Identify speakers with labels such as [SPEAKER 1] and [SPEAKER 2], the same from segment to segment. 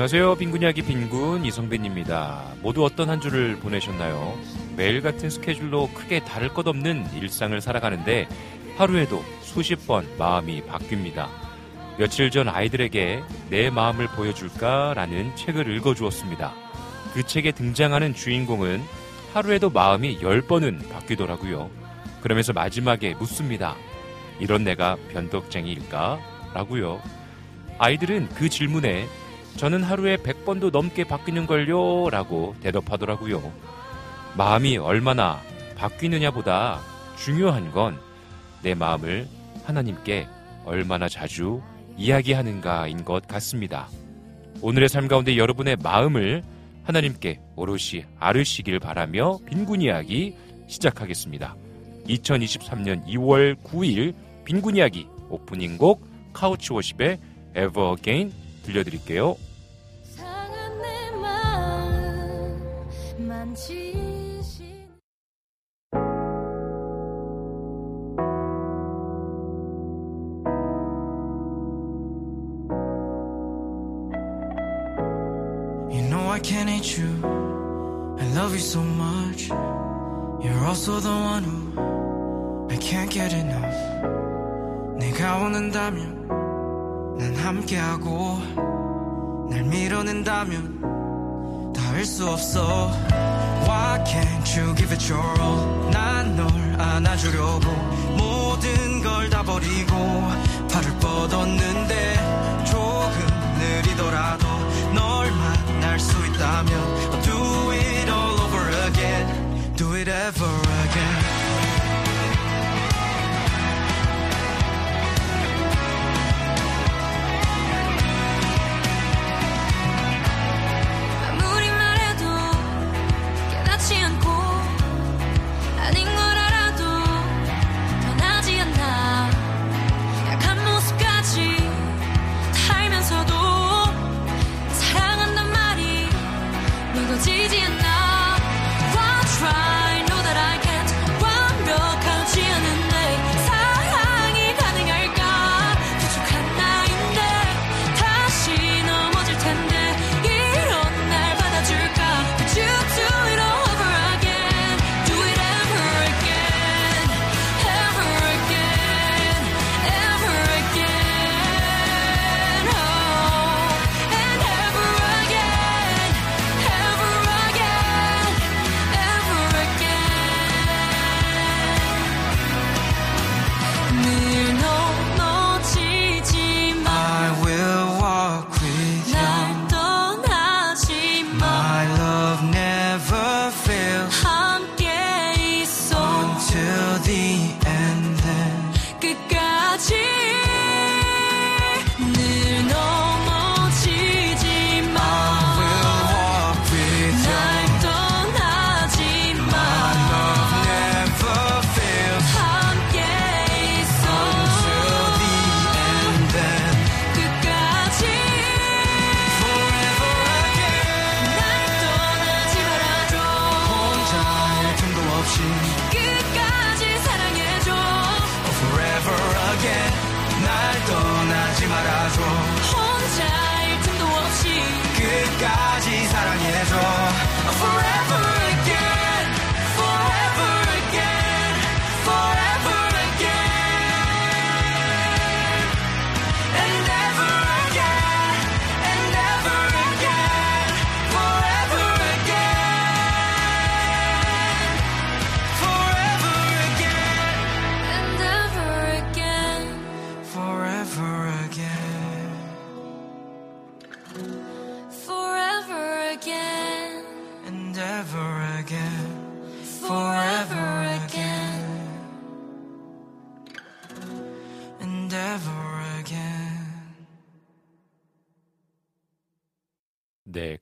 [SPEAKER 1] 안녕하세요. 빈군 이야기 빈군 이성빈입니다. 모두 어떤 한 주를 보내셨나요? 매일 같은 스케줄로 크게 다를 것 없는 일상을 살아가는데 하루에도 수십 번 마음이 바뀝니다. 며칠 전 아이들에게 내 마음을 보여줄까라는 책을 읽어주었습니다. 그 책에 등장하는 주인공은 하루에도 마음이 열 번은 바뀌더라고요. 그러면서 마지막에 묻습니다. 이런 내가 변덕쟁이일까? 라고요. 아이들은 그 질문에 저는 하루에 100번도 넘게 바뀌는 걸요 라고 대답하더라고요. 마음이 얼마나 바뀌느냐보다 중요한 건 내 마음을 하나님께 얼마나 자주 이야기하는가인 것 같습니다. 오늘의 삶 가운데 여러분의 마음을 하나님께 오롯이 아르시길 바라며 빈군 이야기 시작하겠습니다. 2023년 2월 9일 빈군 이야기 오프닝 곡 카우치 워십의 Ever Again 들려드릴게요.
[SPEAKER 2] I can't hate you. I love you so much. You're also the one who I can't get enough. 내가 원한다면 난 함께하고 날 밀어낸다면 닿을 수 없어. Why can't you give it your all? 난 널 안아주려고 모든 걸 다 버리고 발을 뻗었는데 조금 느리더라도 널 만날 수 있다면 I'll do it all over again Do it ever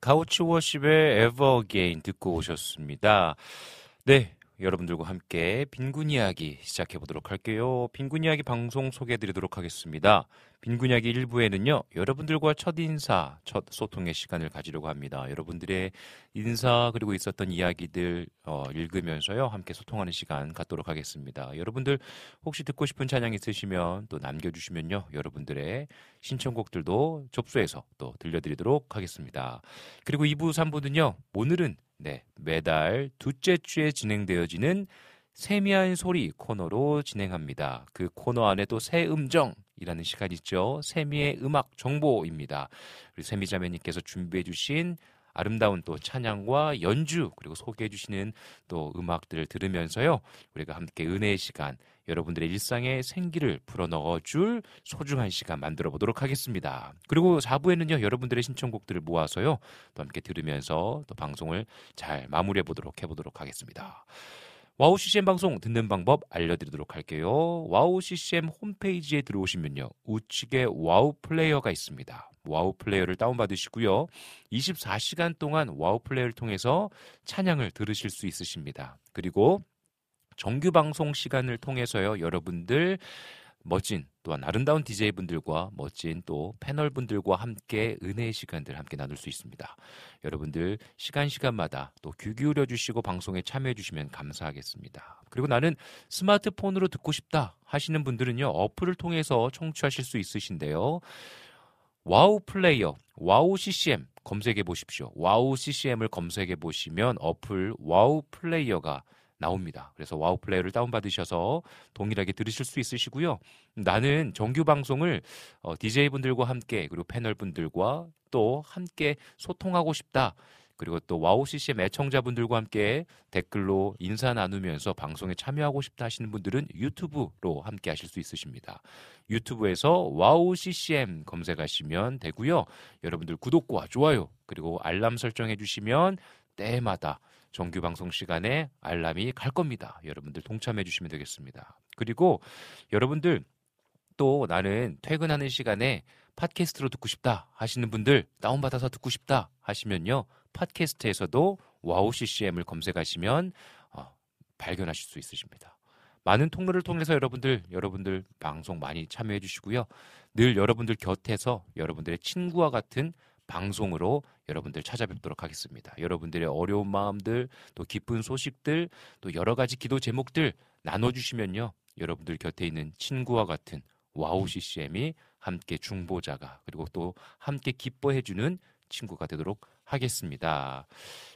[SPEAKER 1] 네, 카우치 워십의 Ever Again 듣고 오셨습니다. 네, 여러분들과 함께 빈군 이야기 시작해 보도록 할게요. 빈군 이야기 방송 소개해 드리도록 하겠습니다. 빈군 이야기 1부에는요, 여러분들과 첫 인사, 첫 소통의 시간을 가지려고 합니다. 여러분들의 인사 그리고 있었던 이야기들 어, 읽으면서요, 함께 소통하는 시간 갖도록 하겠습니다. 여러분들 혹시 듣고 싶은 찬양 있으시면 또 남겨주시면요, 여러분들의 신청곡들도 접수해서 또 들려드리도록 하겠습니다. 그리고 2부, 3부는요, 오늘은 네, 매달 둘째 주에 진행되어지는 세미한 소리 코너로 진행합니다. 그 코너 안에도 새 음정 이라는 시간 있죠. 세미의 음악 정보입니다. 우리 세미 자매님께서 준비해 주신 아름다운 또 찬양과 연주 그리고 소개해 주시는 또 음악들을 들으면서요. 우리가 함께 은혜의 시간 여러분들의 일상에 생기를 불어넣어 줄 소중한 시간 만들어 보도록 하겠습니다. 그리고 4부에는요, 여러분들의 신청곡들을 모아서요, 또 함께 들으면서 또 방송을 잘 마무리해 보도록 해 보도록 하겠습니다. 와우 CCM 방송 듣는 방법 알려드리도록 할게요. 와우 CCM 홈페이지에 들어오시면요. 우측에 와우 플레이어가 있습니다. 와우 플레이어를 다운받으시고요. 24시간 동안 와우 플레이어를 통해서 찬양을 들으실 수 있으십니다. 그리고 정규 방송 시간을 통해서요. 여러분들 멋진 또한 아름다운 DJ분들과 멋진 또 패널 분들과 함께 은혜의 시간들 함께 나눌 수 있습니다. 여러분들 시간 시간마다 또 귀 기울여 주시고 방송에 참여해 주시면 감사하겠습니다. 그리고 나는 스마트폰으로 듣고 싶다 하시는 분들은요. 어플을 통해서 청취하실 수 있으신데요. 와우 플레이어, 와우 CCM 검색해 보십시오. 와우 CCM을 검색해 보시면 어플 와우 플레이어가 나옵니다. 그래서 와우 플레이를 다운받으셔서 동일하게 들으실 수 있으시고요. 나는 정규 방송을 어, DJ분들과 함께 그리고 패널분들과 또 함께 소통하고 싶다. 그리고 또 와우 CCM 애청자분들과 함께 댓글로 인사 나누면서 방송에 참여하고 싶다 하시는 분들은 유튜브로 함께 하실 수 있으십니다. 유튜브에서 와우 CCM 검색하시면 되고요. 여러분들 구독과 좋아요 그리고 알람 설정해 주시면 때마다 정규 방송 시간에 알람이 갈 겁니다. 여러분들 동참해 주시면 되겠습니다. 그리고 여러분들 또 나는 퇴근하는 시간에 팟캐스트로 듣고 싶다 하시는 분들 다운받아서 듣고 싶다 하시면요. 팟캐스트에서도 와우 CCM을 검색하시면 어, 발견하실 수 있으십니다. 많은 통로를 통해서 여러분들 여러분들 방송 많이 참여해 주시고요. 늘 여러분들 곁에서 여러분들의 친구와 같은 방송으로 여러분들 찾아뵙도록 하겠습니다. 여러분들의 어려운 마음들, 또 기쁜 소식들, 또 여러 가지 기도 제목들 나눠주시면요. 여러분들 곁에 있는 친구와 같은 와우 CCM이 함께 중보자가 그리고 또 함께 기뻐해주는 친구가 되도록 하겠습니다.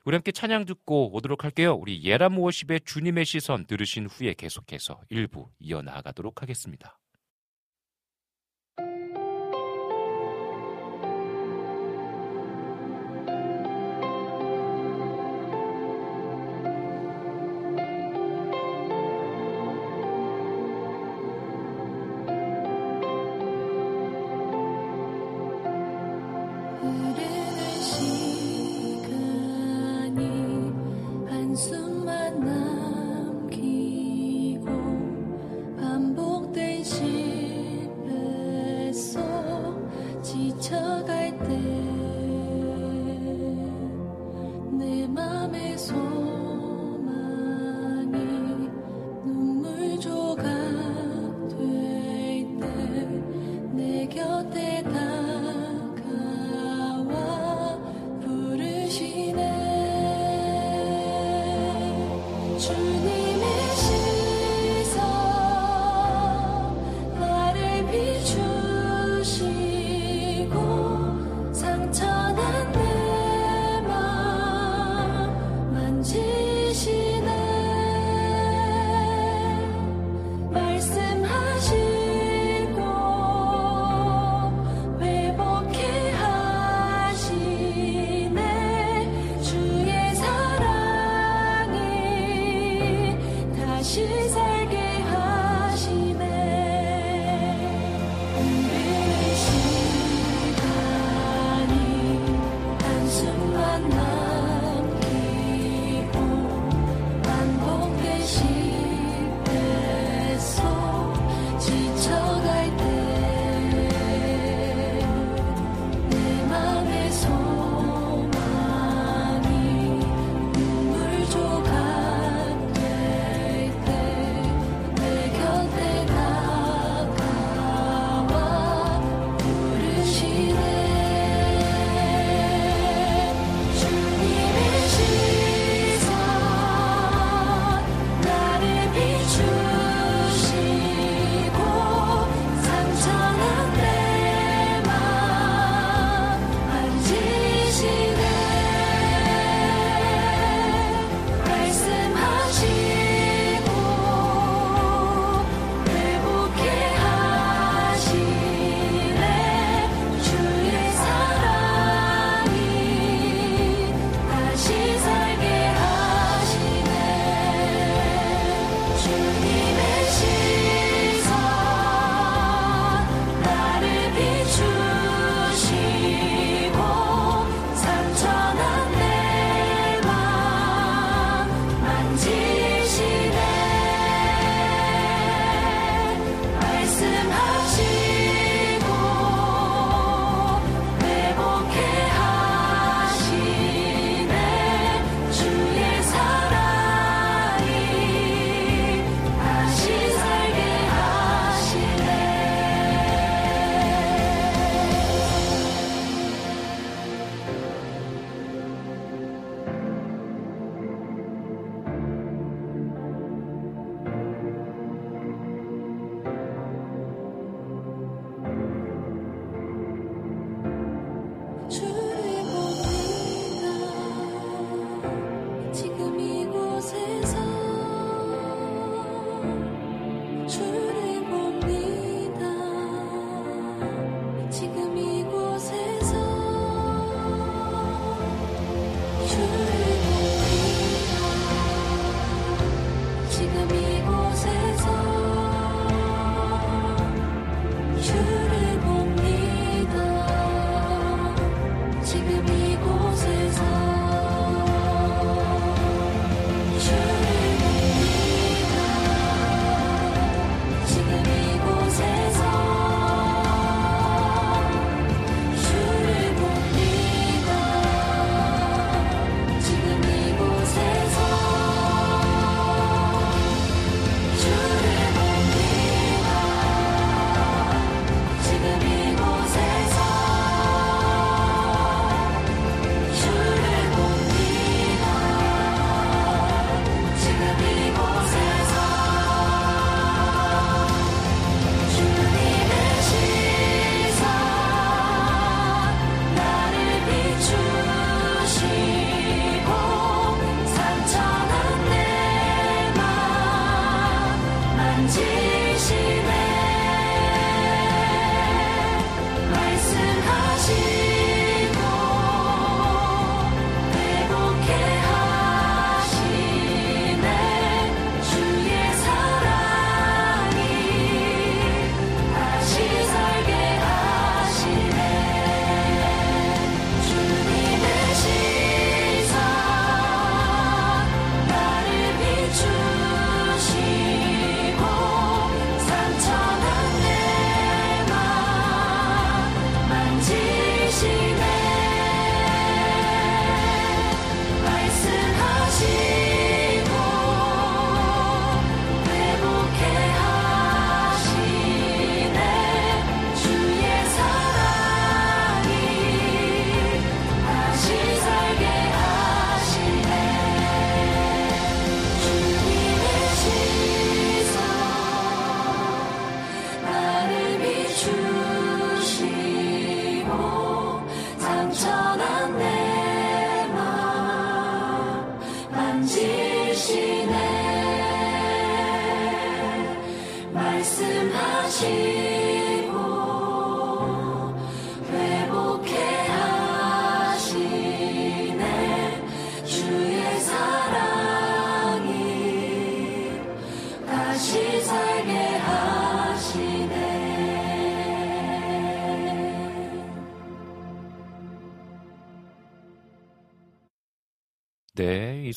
[SPEAKER 1] 우리 함께 찬양 듣고 오도록 할게요. 우리 예람 워십의 주님의 시선 들으신 후에 계속해서 일부 이어나가도록 하겠습니다.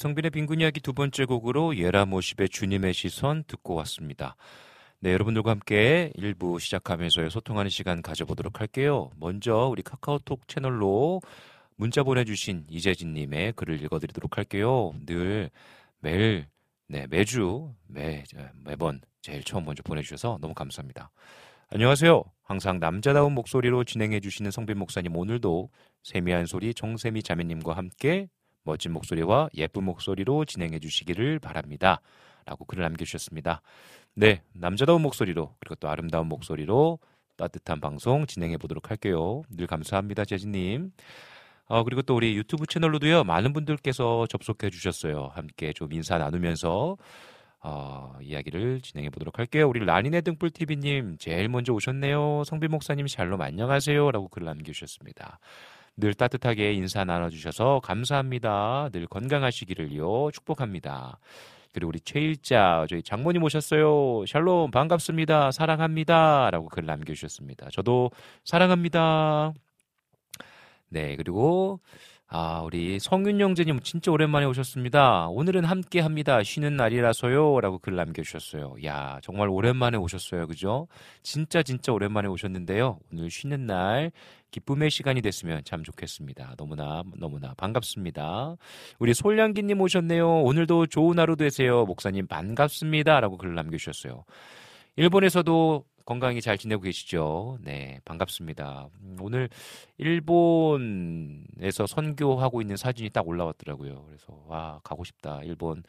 [SPEAKER 1] 성빈의 빈곤 이야기 두 번째 곡으로 예라 모십의 주님의 시선 듣고 왔습니다. 네, 여러분들과 함께 일부 시작하면서 소통하는 시간 가져보도록 할게요. 먼저 우리 카카오톡 채널로 문자 보내주신 이재진님의 글을 읽어드리도록 할게요. 늘 매일, 네, 매주, 매, 매번 제일 처음 먼저 보내주셔서 너무 감사합니다. 안녕하세요. 항상 남자다운 목소리로 진행해주시는 성빈 목사님 오늘도 세미한 소리 정세미 자매님과 함께 멋진 목소리와 예쁜 목소리로 진행해 주시기를 바랍니다. 라고 글을 남겨주셨습니다. 네, 남자다운 목소리로 그리고 또 아름다운 목소리로 따뜻한 방송 진행해 보도록 할게요. 늘 감사합니다, 재진님. 어, 그리고 또 우리 유튜브 채널로도요, 많은 분들께서 접속해 주셨어요. 함께 좀 인사 나누면서, 어, 이야기를 진행해 보도록 할게요. 우리 라니네 등불TV님, 제일 먼저 오셨네요. 성빈 목사님 샬롬 안녕하세요. 라고 글을 남겨주셨습니다. 늘 따뜻하게 인사 나눠주셔서 감사합니다. 늘 건강하시기를요. 축복합니다. 그리고 우리 최일자 저희 장모님 오셨어요. 샬롬 반갑습니다. 사랑합니다. 라고 글 남겨주셨습니다. 저도 사랑합니다. 네 그리고 아, 우리 성윤 형제님 진짜 오랜만에 오셨습니다. 오늘은 함께 합니다. 쉬는 날이라서요. 라고 글 남겨주셨어요. 야, 정말 오랜만에 오셨어요. 그죠? 진짜 진짜 오랜만에 오셨는데요. 오늘 쉬는 날 기쁨의 시간이 됐으면 참 좋겠습니다. 너무나 너무나 반갑습니다. 우리 솔량기님 오셨네요. 오늘도 좋은 하루 되세요. 목사님 반갑습니다. 라고 글 남겨주셨어요. 일본에서도 건강히 잘 지내고 계시죠? 네, 반갑습니다. 음, 오늘 일본에서 선교하고 있는 사진이 딱 올라왔더라고요. 그래서 와 가고 싶다. 일본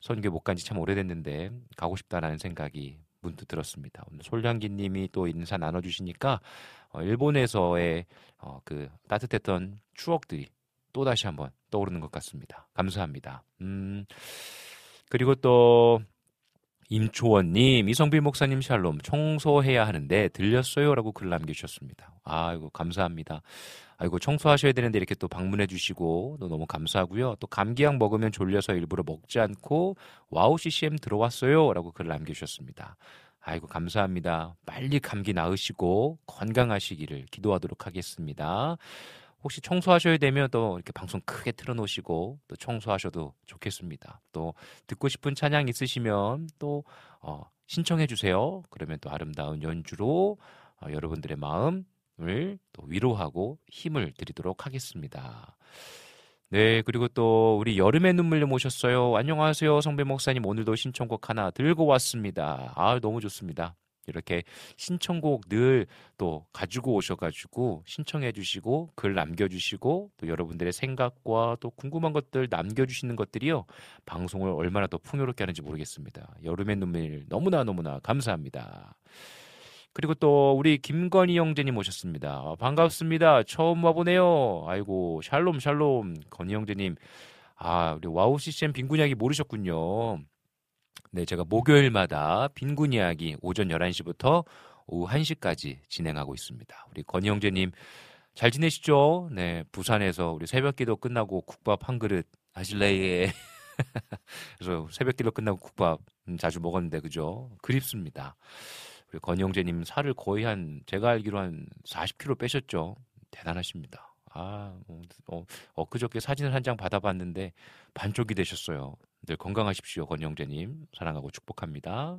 [SPEAKER 1] 선교 못 간 지 참 오래됐는데 가고 싶다라는 생각이 문득 들었습니다. 오늘 솔량기님이 또 인사 나눠주시니까 어, 일본에서의 어, 그 따뜻했던 추억들이 또 다시 한번 떠오르는 것 같습니다. 감사합니다. 음, 그리고 또 임초원님, 이성빈 목사님 샬롬, 청소해야 하는데 들렸어요라고 글 남겨주셨습니다. 아이고 감사합니다. 아이고 청소하셔야 되는데 이렇게 또 방문해 주시고 또 너무 감사하고요. 또 감기약 먹으면 졸려서 일부러 먹지 않고 와우 CCM 들어왔어요라고 글 남겨주셨습니다. 아이고 감사합니다. 빨리 감기 나으시고 건강하시기를 기도하도록 하겠습니다. 혹시 청소하셔야 되면 또 이렇게 방송 크게 틀어놓으시고 또 청소하셔도 좋겠습니다. 또 듣고 싶은 찬양 있으시면 또 어, 신청해 주세요. 그러면 또 아름다운 연주로 어, 여러분들의 마음을 또 위로하고 힘을 드리도록 하겠습니다. 네, 그리고 또 우리 여름의 눈물을 모셨어요. 안녕하세요, 성배 목사님. 오늘도 신청곡 하나 들고 왔습니다. 아, 너무 좋습니다. 이렇게 신청곡 늘 또 가지고 오셔가지고 신청해 주시고 글 남겨주시고 또 여러분들의 생각과 또 궁금한 것들 남겨주시는 것들이요 방송을 얼마나 더 풍요롭게 하는지 모르겠습니다. 여름의 눈물 너무나 너무나 감사합니다. 그리고 또 우리 김건희 형제님 오셨습니다. 반갑습니다. 처음 와보네요. 아이고 샬롬 샬롬 건희 형제님. 아 우리 와우 CCM 빈군 이야기 모르셨군요. 네 제가 목요일마다 빈군 이야기 오전 11시부터 오후 1시까지 진행하고 있습니다. 우리 건희 형제님 잘 지내시죠? 네 부산에서 우리 새벽기도 끝나고 국밥 한 그릇 하실래에 그래서 새벽기도 끝나고 국밥 음, 자주 먹었는데 그죠? 그립습니다. 우리 건희 형제님 살을 거의 한 제가 알기로 한 40kg 빼셨죠. 대단하십니다. 아, 어, 어, 엊그저께 사진을 한 장 받아봤는데 반쪽이 되셨어요. 늘 건강하십시오, 건영재님. 사랑하고 축복합니다.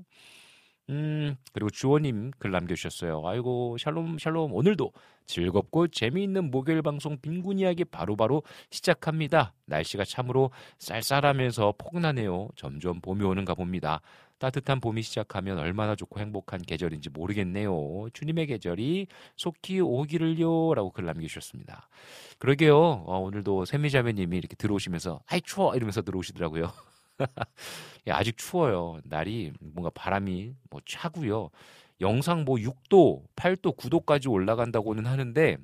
[SPEAKER 1] 음, 그리고 주호님 글 남겨주셨어요. 아이고, 샬롬, 샬롬. 오늘도 즐겁고 재미있는 목요일 방송 빈곤 이야기 바로바로 시작합니다. 날씨가 참으로 쌀쌀하면서 포근하네요. 점점 봄이 오는가 봅니다. 따뜻한 봄이 시작하면 얼마나 좋고 행복한 계절인지 모르겠네요. 주님의 계절이 속히 오기를요. 라고 글 남겨주셨습니다. 그러게요. 어, 오늘도 세미자매님이 이렇게 들어오시면서 아이 추워 이러면서 들어오시더라고요. 예, 아직 추워요. 날이 뭔가 바람이 뭐 차고요. 영상 뭐 6도, 8도, 9도까지 올라간다고는 하는데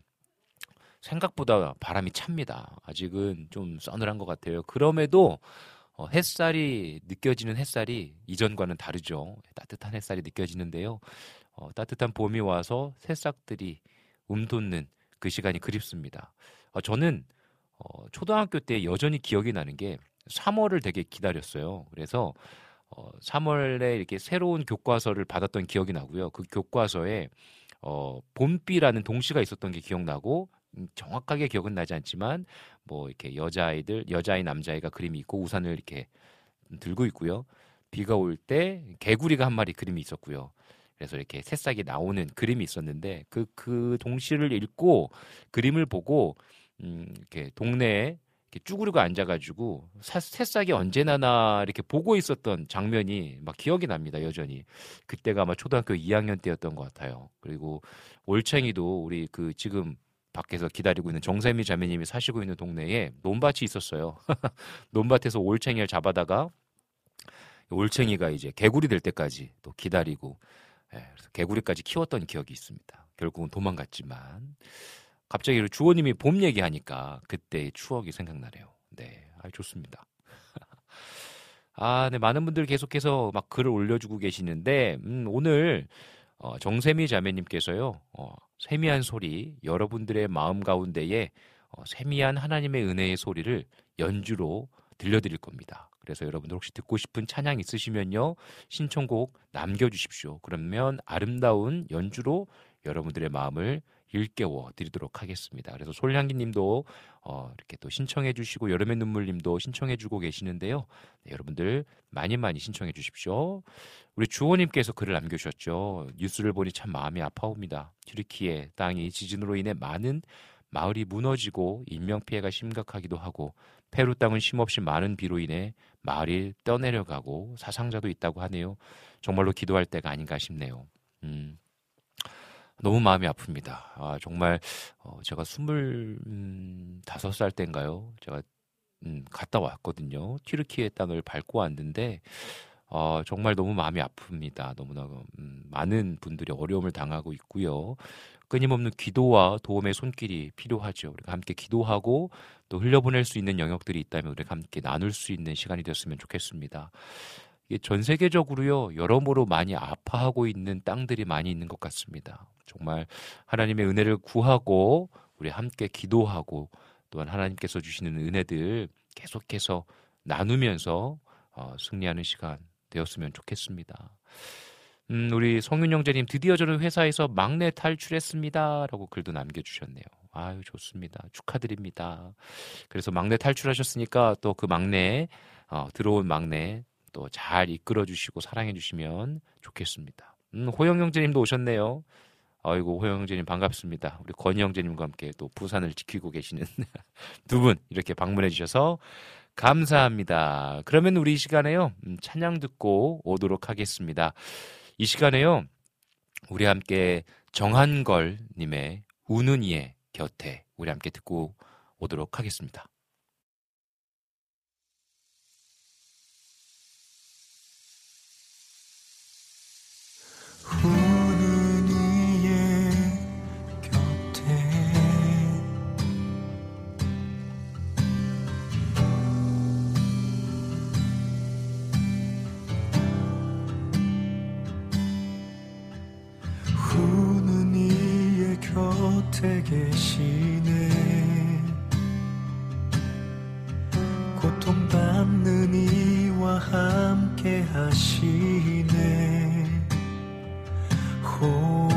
[SPEAKER 1] 생각보다 바람이 찹니다. 아직은 좀 서늘한 것 같아요. 그럼에도 어, 햇살이 느껴지는 햇살이 이전과는 다르죠. 따뜻한 햇살이 느껴지는데요. 어, 따뜻한 봄이 와서 새싹들이 움돋는 그 시간이 그립습니다. 어, 저는 어, 초등학교 때 여전히 기억이 나는 게 3월을 되게 기다렸어요. 그래서 어, 3월에 이렇게 새로운 교과서를 받았던 기억이 나고요. 그 교과서에 어, 봄비라는 동시가 있었던 게 기억나고 음, 정확하게 기억은 나지 않지만 뭐 이렇게 여자아이들 여자아이 남자아이가 그림이 있고 우산을 이렇게 들고 있고요. 비가 올 때 개구리가 한 마리 그림이 있었고요. 그래서 이렇게 새싹이 나오는 그림이 있었는데 그그 그 동시를 읽고 그림을 보고 음 이렇게 동네에 쭈그리고 앉아가지고 사, 새싹이 언제 나나 이렇게 보고 있었던 장면이 막 기억이 납니다 여전히 그때가 아마 초등학교 2학년 때였던 것 같아요 그리고 올챙이도 우리 그 지금 밖에서 기다리고 있는 정세미 자매님이 사시고 있는 동네에 논밭이 있었어요. 논밭에서 올챙이를 잡아다가 올챙이가 이제 개구리 될 때까지 또 기다리고 예, 그래서 개구리까지 키웠던 기억이 있습니다. 결국은 도망갔지만 갑자기 주호님이 봄 얘기하니까 그때의 추억이 생각나네요. 네, 아 좋습니다. 아, 네 많은 분들 계속해서 막 글을 올려주고 계시는데 음, 오늘 어, 정세미 자매님께서요, 어, 세미한 소리, 여러분들의 마음 가운데에 어, 세미한 하나님의 은혜의 소리를 연주로 들려드릴 겁니다. 그래서 여러분들 혹시 듣고 싶은 찬양 있으시면요, 신청곡 남겨주십시오. 그러면 아름다운 연주로 여러분들의 마음을 일깨워 드리도록 하겠습니다. 그래서 솔향기 님도 어, 이렇게 또 신청해 주시고 여름의 눈물 님도 신청해 주고 계시는데요. 네, 여러분들 많이 많이 신청해 주십시오. 우리 주호 님께서 글을 남겨 주셨죠. 뉴스를 보니 참 마음이 아파옵니다. 튀르키예 땅이 지진으로 인해 많은 마을이 무너지고 인명 피해가 심각하기도 하고 페루 땅은 쉼없이 많은 비로 인해 마을이 떠내려가고 사상자도 있다고 하네요. 정말로 기도할 때가 아닌가 싶네요. 음, 너무 마음이 아픕니다. 아, 정말 어, 제가 스물다섯 살 때인가요? 제가 음, 갔다 왔거든요. 튀르키예 땅을 밟고 왔는데 어, 정말 너무 마음이 아픕니다. 너무나 음, 많은 분들이 어려움을 당하고 있고요. 끊임없는 기도와 도움의 손길이 필요하죠. 우리가 함께 기도하고 또 흘려보낼 수 있는 영역들이 있다면 우리가 함께 나눌 수 있는 시간이 되었으면 좋겠습니다. 전 세계적으로요 여러모로 많이 아파하고 있는 땅들이 많이 있는 것 같습니다. 정말 하나님의 은혜를 구하고 우리 함께 기도하고 또한 하나님께서 주시는 은혜들 계속해서 나누면서 어, 승리하는 시간 되었으면 좋겠습니다. 음, 우리 성윤 형제님 드디어 저는 회사에서 막내 탈출했습니다라고 글도 남겨주셨네요. 아유 좋습니다. 축하드립니다. 그래서 막내 탈출하셨으니까 또 그 막내 어, 들어온 막내 또 잘 이끌어 주시고 사랑해 주시면 좋겠습니다. 음, 호영 형제님도 오셨네요. 아이고 호영 형제님 반갑습니다. 우리 건희 형제님과 함께 또 부산을 지키고 계시는 두 분 이렇게 방문해 주셔서 감사합니다. 그러면 우리 이 시간에요 음, 찬양 듣고 오도록 하겠습니다. 이 시간에요 우리 함께 정한걸 님의 우는 이의 곁에 우리 함께 듣고 오도록 하겠습니다.
[SPEAKER 3] 우는 이의 곁에. 우는 이의 곁에 계시네. 고통받는 이와 함께 하시네 호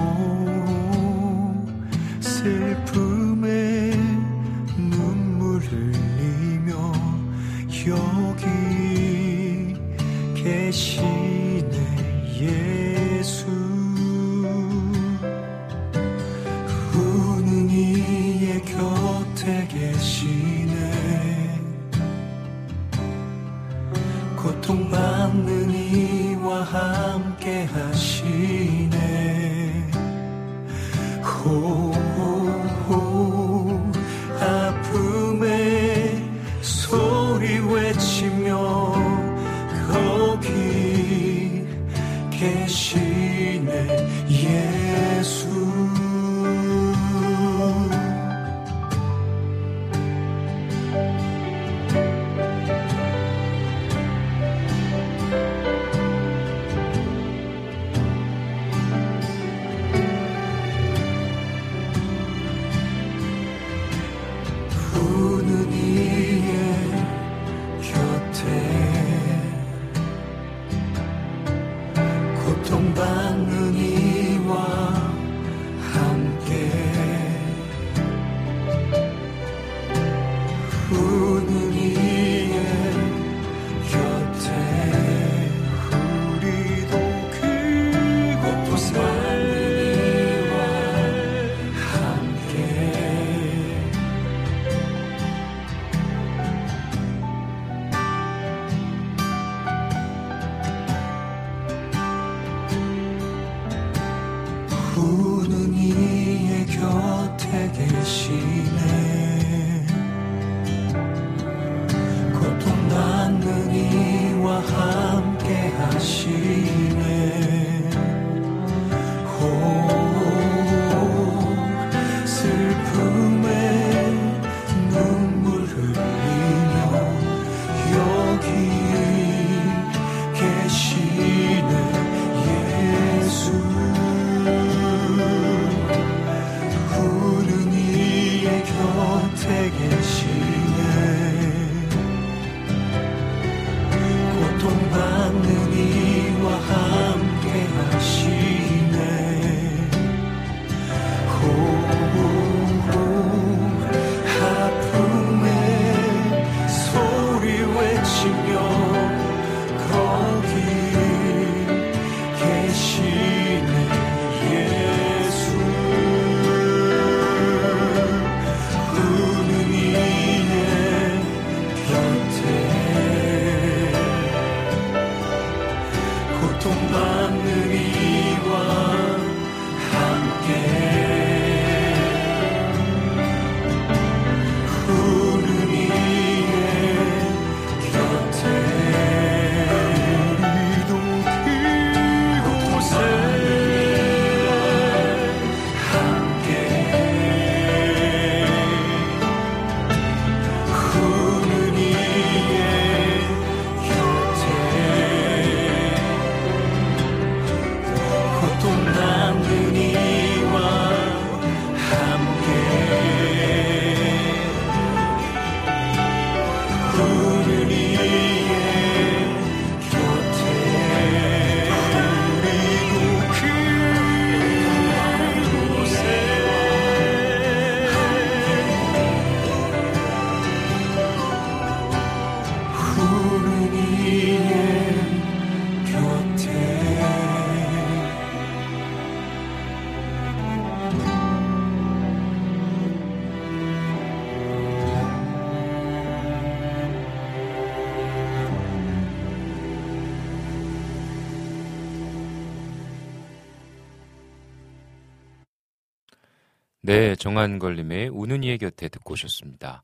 [SPEAKER 3] 네,
[SPEAKER 1] 정한걸님의 우는 이의 곁에 듣고 오셨습니다.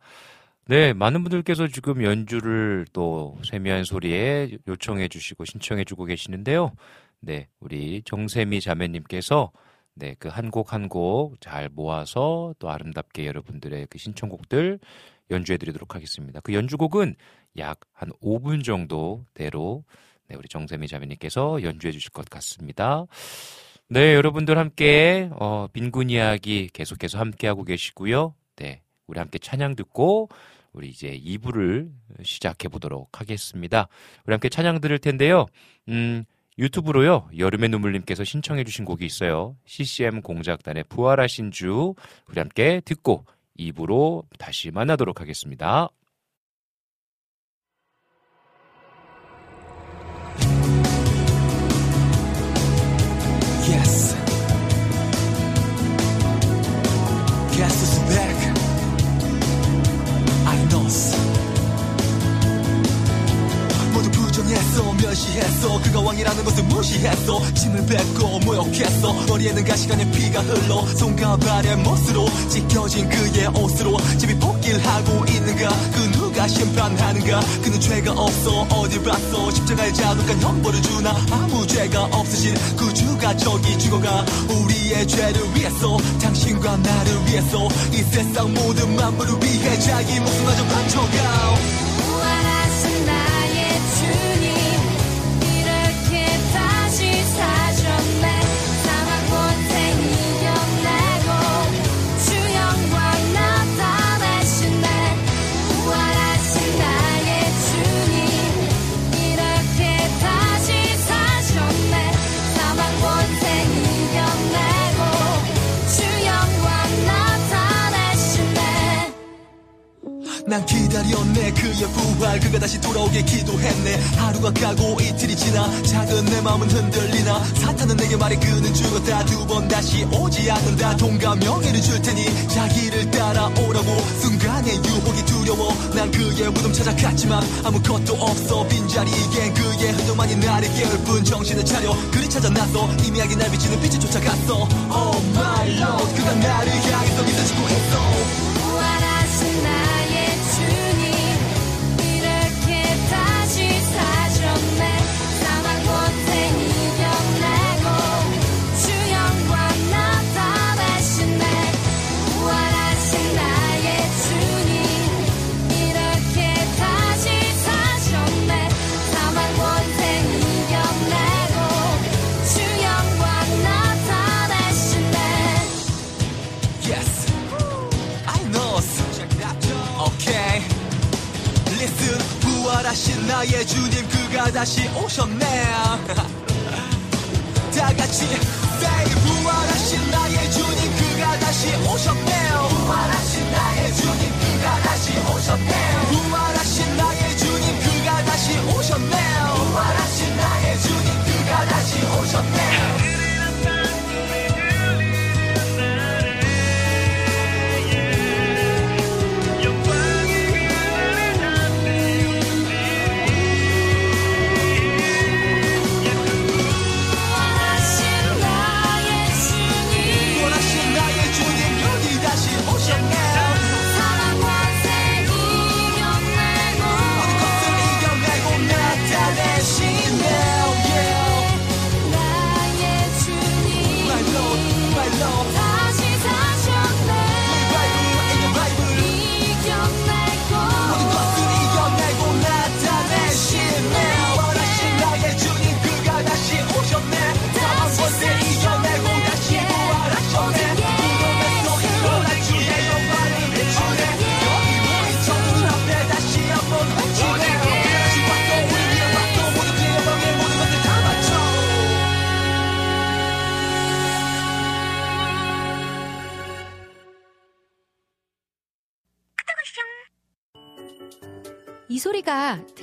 [SPEAKER 1] 네, 많은 분들께서 지금 연주를 또 세미한 소리에 요청해 주시고 신청해 주고 계시는데요. 네, 우리 정세미 자매님께서 네, 그 한 곡 한 곡 잘 모아서 또 아름답게 여러분들의 그 신청곡들 연주해 드리도록 하겠습니다. 그 연주곡은 약 한 5분 정도대로 네, 우리 정세미 자매님께서 연주해 주실 것 같습니다. 네, 여러분들 함께 어, 빈곤 이야기 계속해서 함께 하고 계시고요. 네, 우리 함께 찬양 듣고 우리 이제 2부를 시작해 보도록 하겠습니다. 우리 함께 찬양 들을 텐데요. 음, 유튜브로요. 여름의 눈물님께서 신청해 주신 곡이 있어요. CCM 공작단의 부활하신 주 우리 함께 듣고 2부로 다시 만나도록 하겠습니다.
[SPEAKER 4] 멸시했어. 그가 왕이라는 것을 무시했어. 짐을 뱉고 모욕했어. 머리에는 가시간의 피가 흘러 손과 발의 못으로 찢겨진 그의 옷으로 집이 복귀를 하고 있는가? 그 누가 심판하는가? 그는 죄가 없어. 어딜 봤어? 십자가에 자독한 형벌을 주나? 아무 죄가 없으신 구주가 저기 죽어가 우리의 죄를 위해서 당신과 나를 위해서 이 세상 모든 만물을 위해 자기 목숨마저 바쳐가 그의 부활. 그가 다시 돌아오길 기도했네. 하루가 가고 이틀이 지나 작은 내 마음은 흔들리나. 사탄은 내게 말해 그는 죽었다. 두 번 다시 오지 않는다. 돈과 명예를 줄 테니 자기를 따라오라고. 순간의 유혹이 두려워. 난 그의 무덤 찾아갔지만 아무것도 없어. 빈자리에 그의 흔적만이 나를 깨울 뿐 정신을 차려. 그리 찾아 나서 희미하게 날 비치는 빛을 쫓아갔어. Oh my Lord 그가 나를 향해서 믿어 주고 있어.
[SPEAKER 5] 부활하신 부활하신 나의 주님
[SPEAKER 4] 그가 다시 오셨네. 다 같이 say 부활하신 나의 주님 그가 다시 오셨네. 부활하신 나의 주님 그가 다시 오셨네. 부활하신 나의 주님 그가 다시 오셨네. 부활하신 나의 주님 그가 다시 오셨네.
[SPEAKER 5] 부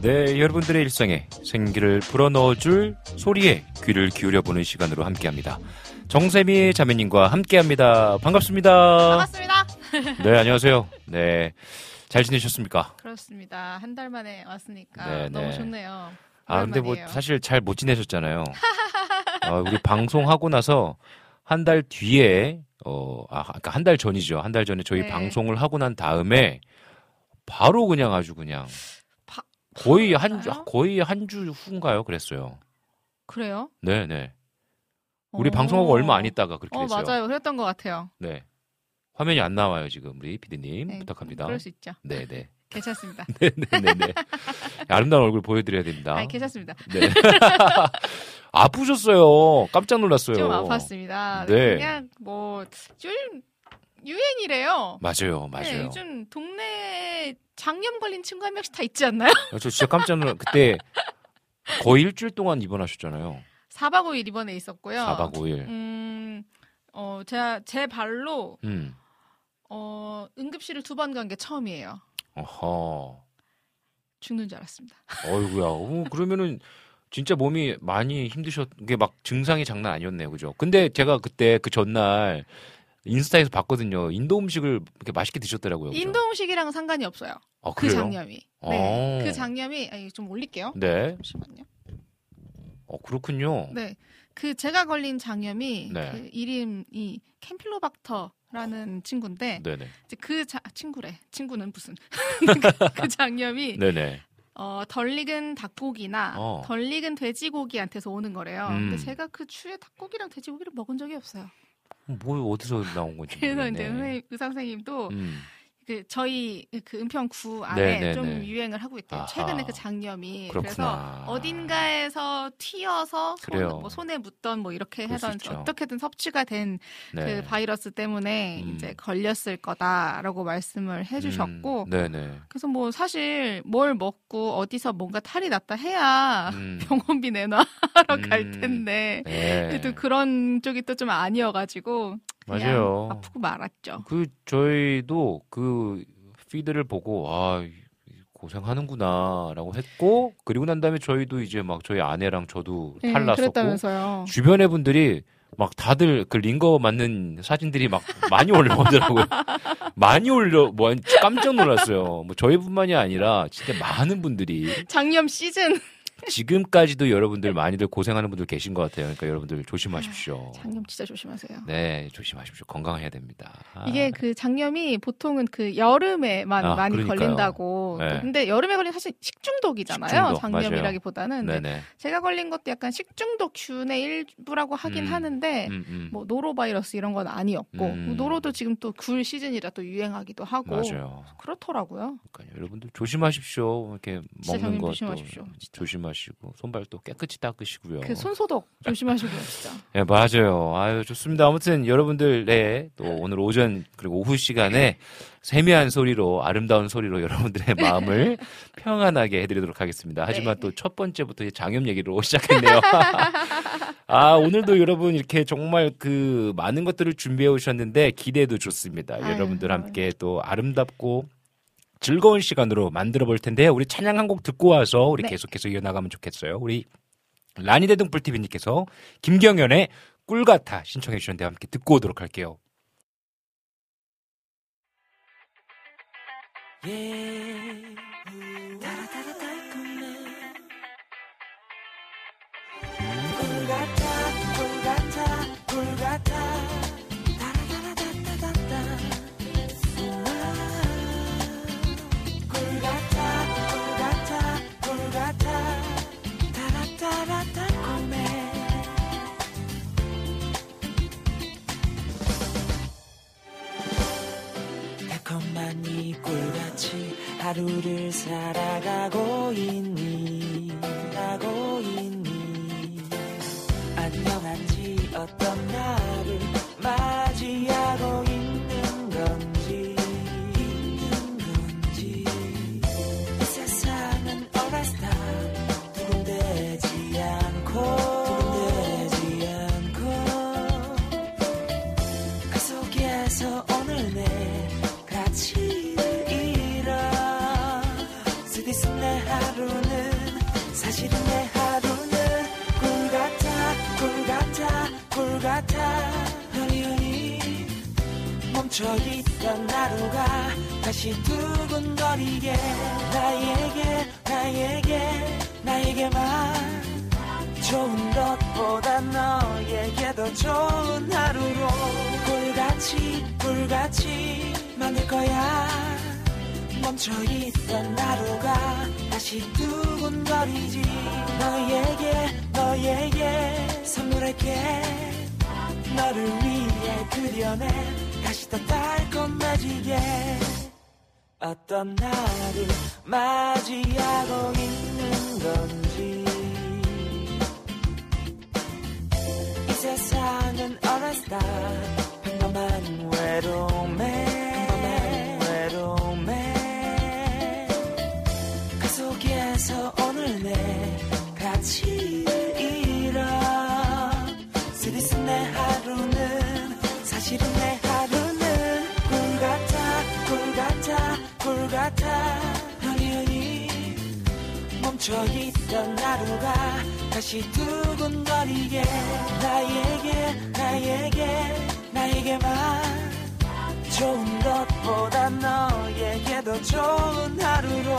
[SPEAKER 1] 네, 여러분들의 일상에 생기를 불어넣어줄 소리에 귀를 기울여 보는 시간으로 함께합니다. 정세미 자매님과 함께합니다. 반갑습니다.
[SPEAKER 6] 반갑습니다.
[SPEAKER 1] 네, 안녕하세요. 네, 잘 지내셨습니까?
[SPEAKER 6] 그렇습니다. 한 달 만에 왔으니까
[SPEAKER 1] 네,
[SPEAKER 6] 너무
[SPEAKER 1] 네.
[SPEAKER 6] 좋네요.
[SPEAKER 1] 아, 근데 뭐. 사실 잘 못 지내셨잖아요. 아, 우리 방송하고 나서 한 달 뒤에 어, 아, 그러니까 한 달 전이죠. 한 달 전에 저희
[SPEAKER 6] 네.
[SPEAKER 1] 방송을 하고 난 다음에 바로 그냥 아주 그냥
[SPEAKER 6] 바-
[SPEAKER 1] 거의 한 주? 거의 한 주 후인가요? 그랬어요.
[SPEAKER 6] 그래요?
[SPEAKER 1] 네, 네. 우리
[SPEAKER 6] 어.
[SPEAKER 1] 방송하고 얼마 안 있다가 그렇게
[SPEAKER 6] 어
[SPEAKER 1] 됐어요.
[SPEAKER 6] 맞아요. 그랬던 것 같아요.
[SPEAKER 1] 네. 화면이 안 나와요, 지금. 우리 피디님.
[SPEAKER 6] 네,
[SPEAKER 1] 부탁합니다.
[SPEAKER 6] 그럴 수 있죠.
[SPEAKER 1] 네, 네.
[SPEAKER 6] 괜찮습니다.
[SPEAKER 1] 네, 네, 네, 네. 아름다운 얼굴 보여드려야 됩니다.
[SPEAKER 6] 아, 괜찮습니다.
[SPEAKER 1] 네. 아프셨어요. 깜짝 놀랐어요.
[SPEAKER 6] 좀 아팠습니다.
[SPEAKER 1] 네.
[SPEAKER 6] 그냥 뭐좀 유행이래요.
[SPEAKER 1] 맞아요,
[SPEAKER 6] 네,
[SPEAKER 1] 맞아요.
[SPEAKER 6] 요즘 동네 장염 걸린 친구 한 명씩 다 있지 않나요?
[SPEAKER 1] 저 진짜 깜짝 놀랐, 그때 거의 일주일 동안 입원하셨잖아요.
[SPEAKER 6] 4박 5일 입원해 있었고요.
[SPEAKER 1] 4박 5일.
[SPEAKER 6] 음, 어, 제가 제 발로
[SPEAKER 1] 음.
[SPEAKER 6] 어, 응급실을 두 번 간 게 처음이에요.
[SPEAKER 1] 어허.
[SPEAKER 6] 죽는 줄 알았습니다.
[SPEAKER 1] 어이구야. 어, 그러면은 진짜 몸이 많이 힘드셨, 게막 증상이 장난 아니었네요. 그죠? 근데 제가 그때 그 전날 인스타에서 봤거든요. 인도 음식을 이렇게 맛있게 드셨더라고요. 그죠?
[SPEAKER 6] 인도 음식이랑은 상관이 없어요.
[SPEAKER 1] 아,
[SPEAKER 6] 그
[SPEAKER 1] 그래요?
[SPEAKER 6] 장염이.
[SPEAKER 1] 어.
[SPEAKER 6] 네. 그 장염이 아, 이거 좀 올릴게요.
[SPEAKER 1] 네.
[SPEAKER 6] 잠시만요.
[SPEAKER 1] 어, 그렇군요.
[SPEAKER 6] 네. 그 제가 걸린 장염이
[SPEAKER 1] 네.
[SPEAKER 6] 그 이름이 캠필로박터라는 친구인데
[SPEAKER 1] 네네.
[SPEAKER 6] 이제 그 자, 친구래. 친구는 무슨 그 장염이
[SPEAKER 1] 네네.
[SPEAKER 6] 어, 덜 익은 닭고기나
[SPEAKER 1] 어.
[SPEAKER 6] 덜 익은 돼지고기한테서 오는 거래요.
[SPEAKER 1] 음.
[SPEAKER 6] 근데 제가 그 추에 닭고기랑 돼지고기를 먹은 적이 없어요.
[SPEAKER 1] 뭐, 어디서 나온 건지.
[SPEAKER 6] 그래서 이제
[SPEAKER 1] 모르겠네.
[SPEAKER 6] 선생님, 의사 선생님도
[SPEAKER 1] 음.
[SPEAKER 6] 그 저희 그 은평구 안에
[SPEAKER 1] 네, 네,
[SPEAKER 6] 좀
[SPEAKER 1] 네.
[SPEAKER 6] 유행을 하고 있대요.
[SPEAKER 1] 아하.
[SPEAKER 6] 최근에 그 장염이
[SPEAKER 1] 그렇구나.
[SPEAKER 6] 그래서 어딘가에서 튀어서 손,
[SPEAKER 1] 그래요.
[SPEAKER 6] 뭐 손에 묻던 뭐 이렇게
[SPEAKER 1] 있죠.
[SPEAKER 6] 어떻게든 섭취가 된그
[SPEAKER 1] 네.
[SPEAKER 6] 바이러스 때문에
[SPEAKER 1] 음.
[SPEAKER 6] 이제 걸렸을 거다라고 말씀을 해주셨고
[SPEAKER 1] 음, 네네.
[SPEAKER 6] 그래서 뭐 사실 뭘 먹고 어디서 뭔가 탈이 났다 해야
[SPEAKER 1] 음.
[SPEAKER 6] 병원비 내놔 하러 갈
[SPEAKER 1] 음.
[SPEAKER 6] 텐데
[SPEAKER 1] 네.
[SPEAKER 6] 또 그런 쪽이 또 좀 아니어가지고
[SPEAKER 1] 맞아요.
[SPEAKER 6] 아프고 말았죠.
[SPEAKER 1] 그 저희도 그 피드를 보고 아 고생하는구나라고 했고 그리고 난 다음에 저희도 이제 막 저희 아내랑 저도
[SPEAKER 6] 네,
[SPEAKER 1] 탈났었고
[SPEAKER 6] 그랬다면서요.
[SPEAKER 1] 주변의 분들이 막 다들 그 링거 맞는 사진들이 막 많이 올라오더라고요. 많이 올려 뭐 깜짝 놀랐어요. 뭐 저희뿐만이 아니라 진짜 많은 분들이
[SPEAKER 6] 장염 시즌
[SPEAKER 1] 지금까지도 여러분들 많이들 고생하는 분들 계신 것 같아요. 그러니까 여러분들 조심하십시오.
[SPEAKER 6] 장염 진짜 조심하세요.
[SPEAKER 1] 네, 조심하십시오. 건강해야 됩니다. 아,
[SPEAKER 6] 이게 그 장염이 보통은 그 여름에만
[SPEAKER 1] 아,
[SPEAKER 6] 많이
[SPEAKER 1] 그러니까요.
[SPEAKER 6] 걸린다고.
[SPEAKER 1] 네.
[SPEAKER 6] 근데 여름에 걸리면 사실 식중독이잖아요.
[SPEAKER 1] 식중독,
[SPEAKER 6] 장염이라기보다는. 근데
[SPEAKER 1] 네네.
[SPEAKER 6] 제가 걸린 것도 약간 식중독균의 일부라고 하긴
[SPEAKER 1] 음,
[SPEAKER 6] 하는데
[SPEAKER 1] 음, 음.
[SPEAKER 6] 뭐 노로바이러스 이런 건 아니었고
[SPEAKER 1] 음.
[SPEAKER 6] 노로도 지금 또 굴 시즌이라 또 유행하기도 하고
[SPEAKER 1] 맞아요.
[SPEAKER 6] 그렇더라고요.
[SPEAKER 1] 그러니까요. 여러분들 조심하십시오. 이렇게 먹는 것도
[SPEAKER 6] 조심하십시오, 진짜.
[SPEAKER 1] 조심하 시고 손발도 깨끗이 닦으시고요.
[SPEAKER 6] 그 손소독 조심하시고요, 진짜.
[SPEAKER 1] 네, 맞아요. 아유, 좋습니다. 아무튼 여러분들, 네, 또 오늘 오전 그리고 오후 시간에 세미한 소리로, 아름다운 소리로 여러분들의 마음을 평안하게 해드리도록 하겠습니다. 하지만
[SPEAKER 6] 네.
[SPEAKER 1] 또첫 번째부터 장염 얘기로 시작했네요. 아, 오늘도 여러분 이렇게 정말 그 많은 것들을 준비해 오셨는데 기대도 좋습니다.
[SPEAKER 6] 아유.
[SPEAKER 1] 여러분들 함께 또 아름답고 즐거운 시간으로 만들어 볼 텐데요. 우리 찬양 한 곡 듣고 와서 우리
[SPEAKER 6] 네.
[SPEAKER 1] 계속해서 이어나가면 좋겠어요. 우리 라니대등 뿔TV님께서 김경연의 꿀 같아 신청해 주셨는데 함께 듣고 오도록 할게요.
[SPEAKER 7] 달아달아 달콤해. 꿀 같아, 이 꿀같이 하루를 살아가고 있니? 가고 있니? 안녕한지 어떤 날을 맞 멈춰있던 하루가 다시 두근거리게 나에게 나에게 나에게만 좋은 것보다 너에게 더 좋은 하루로 꿀같이 꿀같이 만들 거야. 멈춰있던 하루가 다시 두근거리지. 너에게 너에게 선물할게. 너를 위해 그려낸 다시 더 달콤 해지게. 어떤 날을 맞이하고 있는 건지. 이 세상은 어렸다. 평범한 외로움에. 그 속에서 오늘 내 가치를 잃어. 쓰디쓴 내 하루는 사실은 내 멈춰있던 하루가 다시 두근거리게 나에게 나에게 나에게만 좋은 것보다 너에게 더 좋은 하루로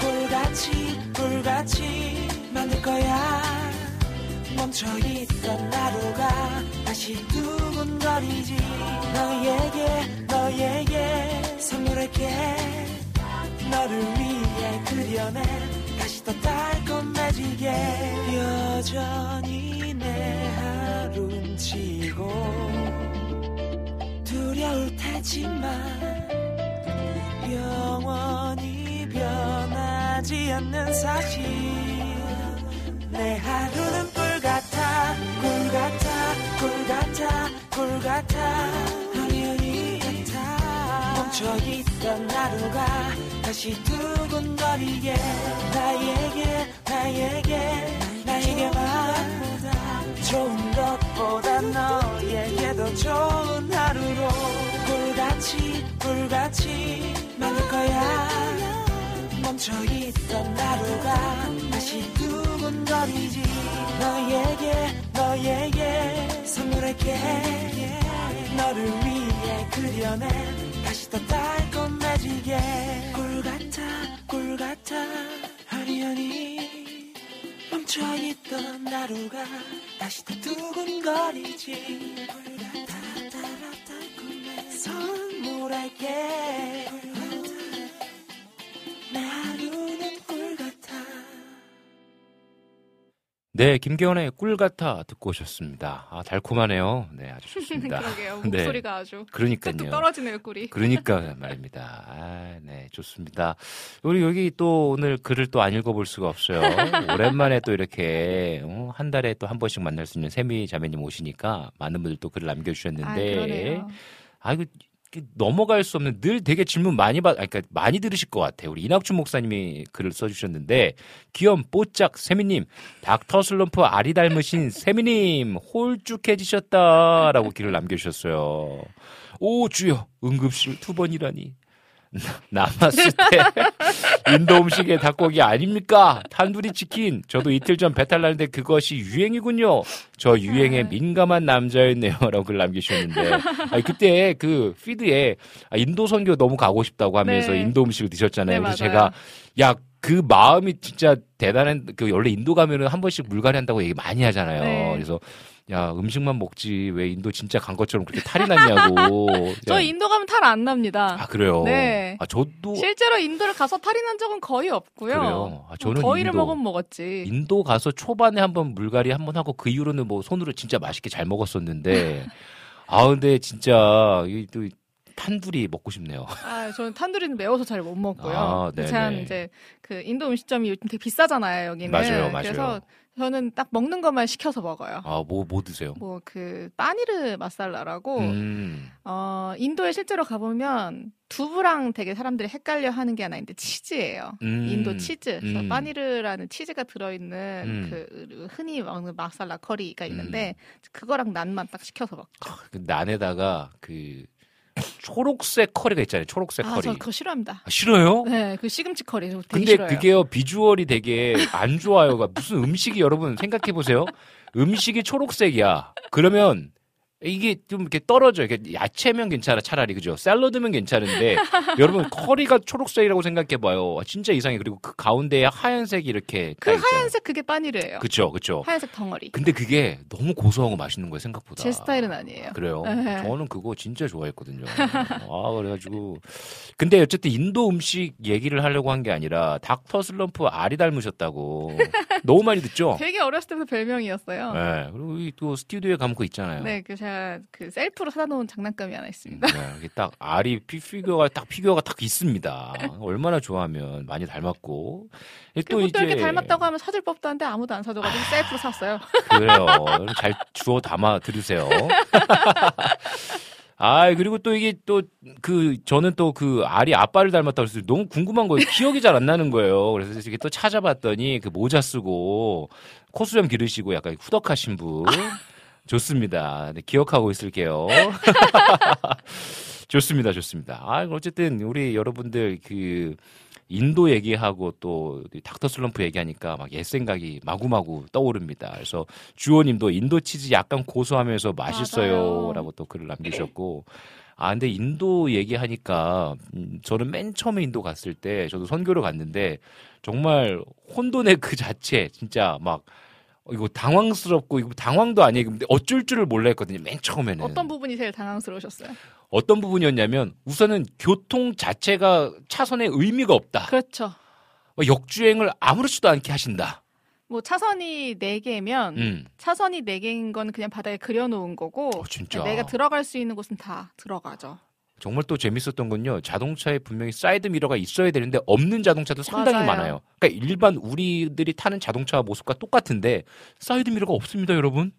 [SPEAKER 7] 꿀같이 꿀같이 만들 거야. 멈춰있던 하루가 다시 두근거리지. 너에게 너에게 선물할게. 너를 위해 그려낸 더 달콤해지게 여전히 내 하루는 지고 두려울 테지만 영원히 변하지 않는 사실. 내 하루는 꿀 같아 꿀 같아 꿀 같아 꿀 같아 멈춰 있던 하루가 다시 두근거리게 나에게 나에게 나에게만 좋은 것보다 너에게 더 좋은 하루로 꿀같이 꿀같이 만들 거야. 멈춰 있던 하루가 다시 두근거리지. 너에게 너에게 선물할게. 너를 위해 그려낸 다시 더 달콤해지게. 꿀 같아 꿀 같아. 허리허리 멈춰있던 하루가 다시 더 두근거리지. 꿀 같아 달아 달콤해 선물할게. 내 하루는
[SPEAKER 1] 네, 김기원의 꿀 같아 듣고 오셨습니다. 아, 달콤하네요. 네, 아주 좋습니다.
[SPEAKER 6] 그러게요.
[SPEAKER 1] 네.
[SPEAKER 6] 목소리가 아주
[SPEAKER 1] 그러니까요.
[SPEAKER 6] 뚝뚝 떨어지네요, 꿀이.
[SPEAKER 1] 그러니까 말입니다. 아, 네, 좋습니다. 우리 여기 또 오늘 글을 또 안 읽어볼 수가 없어요. 오랜만에 또 이렇게 어, 한 달에 또 한 번씩 만날 수 있는 세미 자매님 오시니까 많은 분들 또 글을
[SPEAKER 6] 아,
[SPEAKER 1] 남겨주셨는데,
[SPEAKER 6] 그러네요.
[SPEAKER 1] 아, 이거 넘어갈 수 없는 늘 되게 질문 많이 받, 그러니까 많이 들으실 것 같아요. 우리 이낙준 목사님이 글을 써주셨는데 귀염 뽀짝 세미님 닥터 슬럼프 아리 닮으신 세미님 홀쭉해지셨다라고 글을 남겨주셨어요. 오 주여 응급실 두 번이라니 남았을 때 인도 음식의 닭고기 아닙니까? 탄두리 치킨. 저도 이틀 전 배탈 나는데 그것이 유행이군요. 저 유행에
[SPEAKER 6] 네.
[SPEAKER 1] 민감한 남자였네요라고 글 남기셨는데 아니, 그때 그 피드에 아, 인도 선교 너무 가고 싶다고 하면서
[SPEAKER 6] 네.
[SPEAKER 1] 인도 음식을 드셨잖아요.
[SPEAKER 6] 네,
[SPEAKER 1] 그래서. 제가 야 그 마음이 진짜 대단한 그 원래 인도 가면은 한 번씩 물갈이 한다고 얘기 많이 하잖아요.
[SPEAKER 6] 네.
[SPEAKER 1] 그래서 야 음식만 먹지 왜 인도 진짜 간 것처럼 그렇게 탈이 났냐고.
[SPEAKER 6] 저
[SPEAKER 1] 야,
[SPEAKER 6] 인도 가면 탈 안 납니다.
[SPEAKER 1] 아 그래요.
[SPEAKER 6] 네.
[SPEAKER 1] 아 저도
[SPEAKER 6] 실제로 인도를 가서 탈이 난 적은 거의 없고요.
[SPEAKER 1] 그래요. 아, 저는
[SPEAKER 6] 더위를
[SPEAKER 1] 인도-
[SPEAKER 6] 먹으면 먹었지.
[SPEAKER 1] 인도 가서 초반에 한번 물갈이 한 번 하고 그 이후로는 뭐 손으로 진짜 맛있게 잘 먹었었는데 아 근데 진짜 이또 탄두리 먹고 싶네요.
[SPEAKER 6] 아, 저는 탄두리는 매워서 잘 못 먹고요.
[SPEAKER 1] 아.
[SPEAKER 6] 제가 이제 그 인도 음식점이 요즘 되게 비싸잖아요, 여기는.
[SPEAKER 1] 맞아요, 맞아요.
[SPEAKER 6] 그래서 저는 딱 먹는 것만 시켜서 먹어요.
[SPEAKER 1] 아 뭐 뭐 드세요?
[SPEAKER 6] 뭐 그 빠니르 마살라라고
[SPEAKER 1] 음.
[SPEAKER 6] 어 인도에 실제로 가보면 두부랑 되게 사람들이 헷갈려 하는 게 하나 있는데 치즈예요.
[SPEAKER 1] 음.
[SPEAKER 6] 인도 치즈, 그래서
[SPEAKER 1] 음.
[SPEAKER 6] 빠니르라는 치즈가 들어있는
[SPEAKER 1] 음.
[SPEAKER 6] 그 흔히 먹는 마살라 커리가 있는데 그거랑 난만 딱 시켜서 먹.
[SPEAKER 1] 그 난에다가 그 초록색 커리가 있잖아요. 초록색
[SPEAKER 6] 아,
[SPEAKER 1] 커리.
[SPEAKER 6] 저 그거 싫어합니다.
[SPEAKER 1] 아, 싫어요?
[SPEAKER 6] 네, 그 시금치 커리 저 되게
[SPEAKER 1] 근데
[SPEAKER 6] 싫어요.
[SPEAKER 1] 그게요 비주얼이 되게 안 좋아요. 그러니까 무슨 음식이 여러분 생각해 보세요. 음식이 초록색이야. 그러면 이게 좀 이렇게 떨어져. 이게 야채면 괜찮아 차라리 그죠? 샐러드면 괜찮은데 여러분 커리가 초록색이라고 생각해 봐요. 진짜 이상해. 그리고 그 가운데에 하얀색이 이렇게
[SPEAKER 6] 그. 하얀색 그게 빠니르예요.
[SPEAKER 1] 그쵸 그쵸.
[SPEAKER 6] 하얀색 덩어리.
[SPEAKER 1] 근데 그게 너무 고소하고 맛있는 거예요 생각보다.
[SPEAKER 6] 제 스타일은 아니에요.
[SPEAKER 1] 그래요.
[SPEAKER 6] 네.
[SPEAKER 1] 저는 그거 진짜 좋아했거든요. 아, 그래가지고. 근데 어쨌든 인도 음식 얘기를 하려고 한 게 아니라 닥터 슬럼프 알이 닮으셨다고. 너무 많이 듣죠?
[SPEAKER 6] 되게 어렸을 때부터 별명이었어요.
[SPEAKER 1] 네. 그리고 이또 스튜디오에 가면 그거 있잖아요.
[SPEAKER 6] 네, 그 제가 그 셀프로 사다 놓은 장난감이 하나 있습니다.
[SPEAKER 1] 네, 이게 딱 알이 피- 피규어가 딱 피규어가 딱 있습니다. 얼마나 좋아하면 많이 닮았고. 그또 이제
[SPEAKER 6] 이렇게 닮았다고 하면 사줄 법도 한데 아무도 안 사줘가지고 셀프로 샀어요.
[SPEAKER 1] 그래요. 잘 주워 담아 들으세요. 아, 그리고 또 이게 또 그 저는 또 그 알이 아빠를 닮았다고 해서 너무 궁금한 거예요. 기억이 잘 안 나는 거예요. 그래서 이렇게 또 찾아봤더니 그 모자 쓰고 코수염 기르시고 약간 후덕하신 분. 좋습니다. 네, 기억하고 있을게요. 좋습니다. 좋습니다. 아, 어쨌든 우리 여러분들 그 인도 얘기하고 또 닥터 슬럼프 얘기하니까 막 옛 생각이 마구마구 떠오릅니다. 그래서 주호님도 인도 치즈 약간 고소하면서 맛있어요라고 또 글을 남기셨고 아 근데 인도 얘기하니까 음, 저는 맨 처음에 인도 갔을 때 저도 선교를 갔는데 정말 혼돈의 그 자체 진짜 막 어, 이거 당황스럽고 이거 당황도 아니에요. 근데 어쩔 줄을 몰라 했거든요. 맨 처음에는.
[SPEAKER 6] 어떤 부분이 제일 당황스러우셨어요?
[SPEAKER 1] 어떤 부분이었냐면 우선은 교통 자체가 차선에 의미가 없다.
[SPEAKER 6] 그렇죠.
[SPEAKER 1] 뭐 역주행을 아무렇지도 않게 하신다.
[SPEAKER 6] 뭐 차선이 네 개면
[SPEAKER 1] 음.
[SPEAKER 6] 차선이 네 개인 건 그냥 바닥에 그려놓은 거고
[SPEAKER 1] 어, 진짜.
[SPEAKER 6] 내가 들어갈 수 있는 곳은 다 들어가죠.
[SPEAKER 1] 정말 또 재밌었던 건요. 자동차에 분명히 사이드 미러가 있어야 되는데 없는 자동차도 상당히
[SPEAKER 6] 맞아요.
[SPEAKER 1] 많아요. 그러니까 일반 우리들이 타는 자동차 모습과 똑같은데 사이드 미러가 없습니다, 여러분.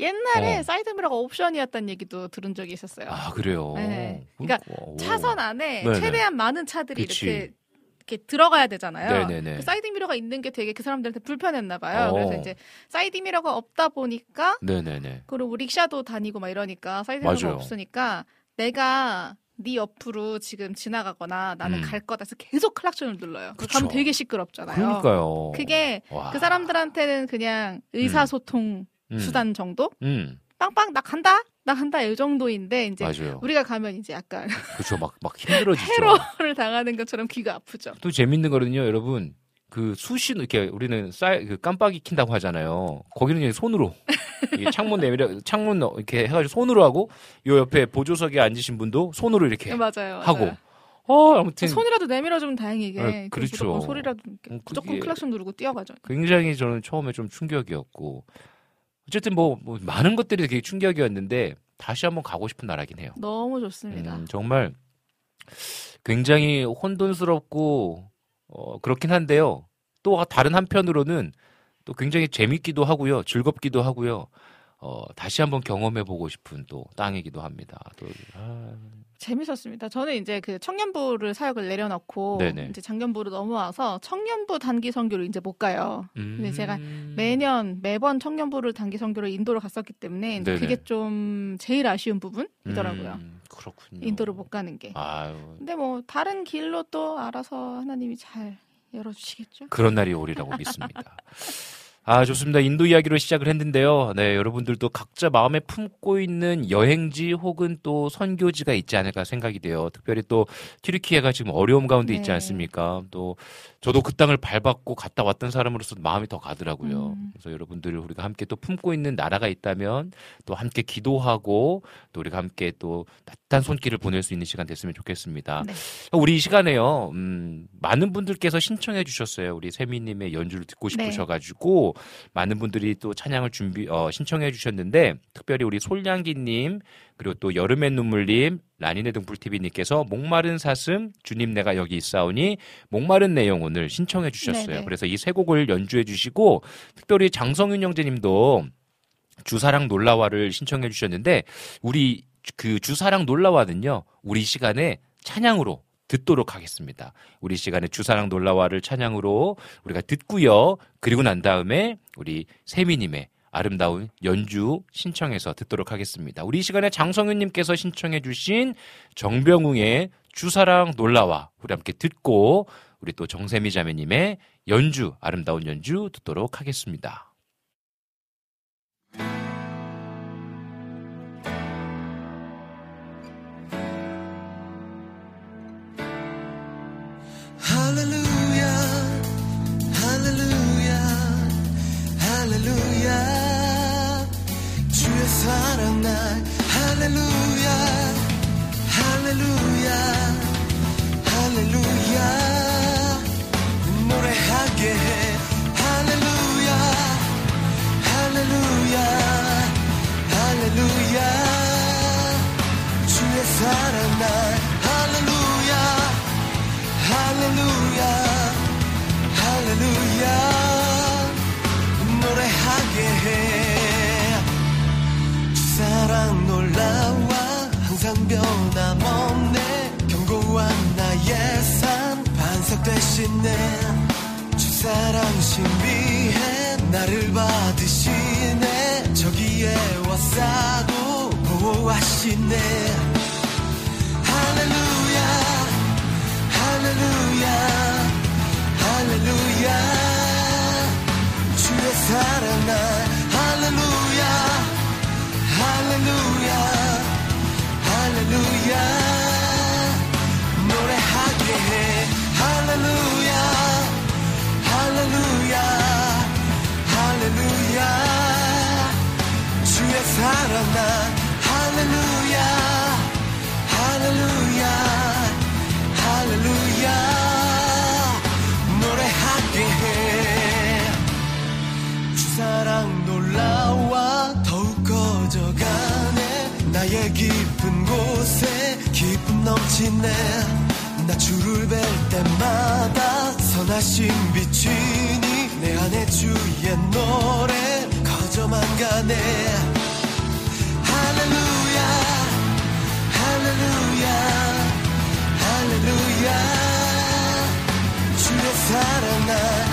[SPEAKER 6] 옛날에
[SPEAKER 1] 어.
[SPEAKER 6] 사이드 미러가 옵션이었다는 얘기도 들은 적이 있었어요.
[SPEAKER 1] 아, 그래요.
[SPEAKER 6] 네. 그러니까
[SPEAKER 1] 오.
[SPEAKER 6] 차선 안에
[SPEAKER 1] 네네.
[SPEAKER 6] 최대한 많은 차들이
[SPEAKER 1] 그치.
[SPEAKER 6] 이렇게 이렇게 들어가야 되잖아요.
[SPEAKER 1] 네네네.
[SPEAKER 6] 그 사이드 미러가 있는 게 되게 그 사람들한테 불편했나 봐요.
[SPEAKER 1] 어.
[SPEAKER 6] 그래서 이제 사이드 미러가 없다 보니까
[SPEAKER 1] 네네네.
[SPEAKER 6] 그리고 우리 릭샤도 다니고 막 이러니까 사이드 미러가. 없으니까 내가 네 옆으로 지금 지나가거나 나는
[SPEAKER 1] 음.
[SPEAKER 6] 갈 거다 해서 계속 클락션을 눌러요. 그. 가면 되게 시끄럽잖아요.
[SPEAKER 1] 그러니까요.
[SPEAKER 6] 그게
[SPEAKER 1] 와.
[SPEAKER 6] 그 사람들한테는 그냥 의사소통
[SPEAKER 1] 음.
[SPEAKER 6] 수단 정도?
[SPEAKER 1] 음,
[SPEAKER 6] 빵빵 나 간다 나 간다 이 정도인데 이제
[SPEAKER 1] 맞아요.
[SPEAKER 6] 우리가 가면 이제 약간
[SPEAKER 1] 그렇죠. 막, 막 힘들어지죠.
[SPEAKER 6] 테러를 당하는 것처럼 귀가 아프죠.
[SPEAKER 1] 또 재밌는 거는요, 여러분. 그 수신 이렇게 우리는 쌀 그 깜빡이 킨다고 하잖아요. 거기는 이제 손으로 이 창문 내밀어 창문 넣- 이렇게 해가지고 손으로 하고 요 옆에 보조석에 앉으신 분도 손으로 이렇게
[SPEAKER 6] 네, 맞아요.
[SPEAKER 1] 하고
[SPEAKER 6] 맞아요.
[SPEAKER 1] 어 아무튼
[SPEAKER 6] 손이라도 내밀어 주면 다행이게
[SPEAKER 1] 아, 그렇죠.
[SPEAKER 6] 무조건 소리라도
[SPEAKER 1] 음,
[SPEAKER 6] 무조건 클락션 누르고 뛰어가죠.
[SPEAKER 1] 굉장히 저는 처음에 좀 충격이었고 어쨌든 뭐, 뭐 많은 것들이 되게 충격이었는데 다시 한번 가고 싶은 나라긴 해요.
[SPEAKER 6] 너무 좋습니다.
[SPEAKER 1] 음, 정말 굉장히 혼돈스럽고 어, 그렇긴 한데요. 또 다른 한편으로는 또 굉장히 재밌기도 하고요, 즐겁기도 하고요. 어, 다시 한번 경험해 보고 싶은 또 땅이기도 합니다. 또, 아,
[SPEAKER 6] 재밌었습니다. 저는 이제 그 청년부를 사역을 내려놓고
[SPEAKER 1] 네네.
[SPEAKER 6] 이제 장년부로 넘어와서 청년부 단기 선교를 이제 못 가요. 근데 제가
[SPEAKER 1] 음,
[SPEAKER 6] 매년 매번 청년부를 단기 선교를 인도로 갔었기 때문에. 그게 좀 제일 아쉬운 부분이더라고요.
[SPEAKER 1] 음, 그렇군요.
[SPEAKER 6] 인도를 못 가는 게.
[SPEAKER 1] 아유.
[SPEAKER 6] 근데 뭐 다른 길로 또 알아서 하나님이 잘 열어주시겠죠.
[SPEAKER 1] 그런 날이 오리라고 믿습니다. 아, 좋습니다. 인도 이야기로 시작을 했는데요. 네, 여러분들도 각자 마음에 품고 있는 여행지 혹은 또 선교지가 있지 않을까 생각이 돼요. 특별히 또 튀르키예가 지금 어려움 가운데 있지
[SPEAKER 6] 네.
[SPEAKER 1] 않습니까? 또 저도 그 땅을 밟았고 갔다 왔던 사람으로서 마음이 더 가더라고요.
[SPEAKER 6] 음.
[SPEAKER 1] 그래서 여러분들 우리가 함께 또 품고 있는 나라가 있다면 또 함께 기도하고 또 우리가 함께 또 따뜻한 손길을 보낼 수 있는 시간 됐으면 좋겠습니다.
[SPEAKER 6] 네.
[SPEAKER 1] 우리 이 시간에요. 음, 많은 분들께서 신청해 주셨어요. 우리 세미 님의 연주를 듣고
[SPEAKER 6] 네.
[SPEAKER 1] 싶으셔 가지고 많은 분들이 또 찬양을 준비 어, 신청해 주셨는데 특별히 우리 솔량기님 그리고 또 여름의 눈물님 라니네 등불TV님께서 목마른 사슴 주님 내가 여기 있사오니 목마른 내용 오늘 신청해 주셨어요.
[SPEAKER 6] 네네.
[SPEAKER 1] 그래서 이 세 곡을 연주해 주시고 특별히 장성윤 형제님도 주사랑 놀라와를 신청해 주셨는데 우리 그 주사랑 놀라와는요 우리 시간에 찬양으로 듣도록 하겠습니다. 우리 시간에 주사랑 놀라와를 찬양으로 우리가 듣고요. 그리고 난 다음에 우리 세미님의 아름다운 연주 신청해서 듣도록 하겠습니다. 우리 이 시간에 장성윤님께서 신청해 주신 정병웅의 주사랑 놀라와 우리 함께 듣고 우리 또 정세미 자매님의 연주 아름다운 연주 듣도록 하겠습니다.
[SPEAKER 8] 사랑 날. 할렐루야 할렐루야 대신에 주사랑 신비해 나를 받으시네. 저기에 왔사도 보호하시네. 할렐루야 할렐루야 할렐루야. 주의 사랑 날 할렐루야 할렐루야 깊은 곳에 기쁨 넘치네 나 주를 뵐 때마다 선하신 비치니 내 안에 주의 노래 커져만 가네. 할렐루야 할렐루야 할렐루야. 주의 사랑 날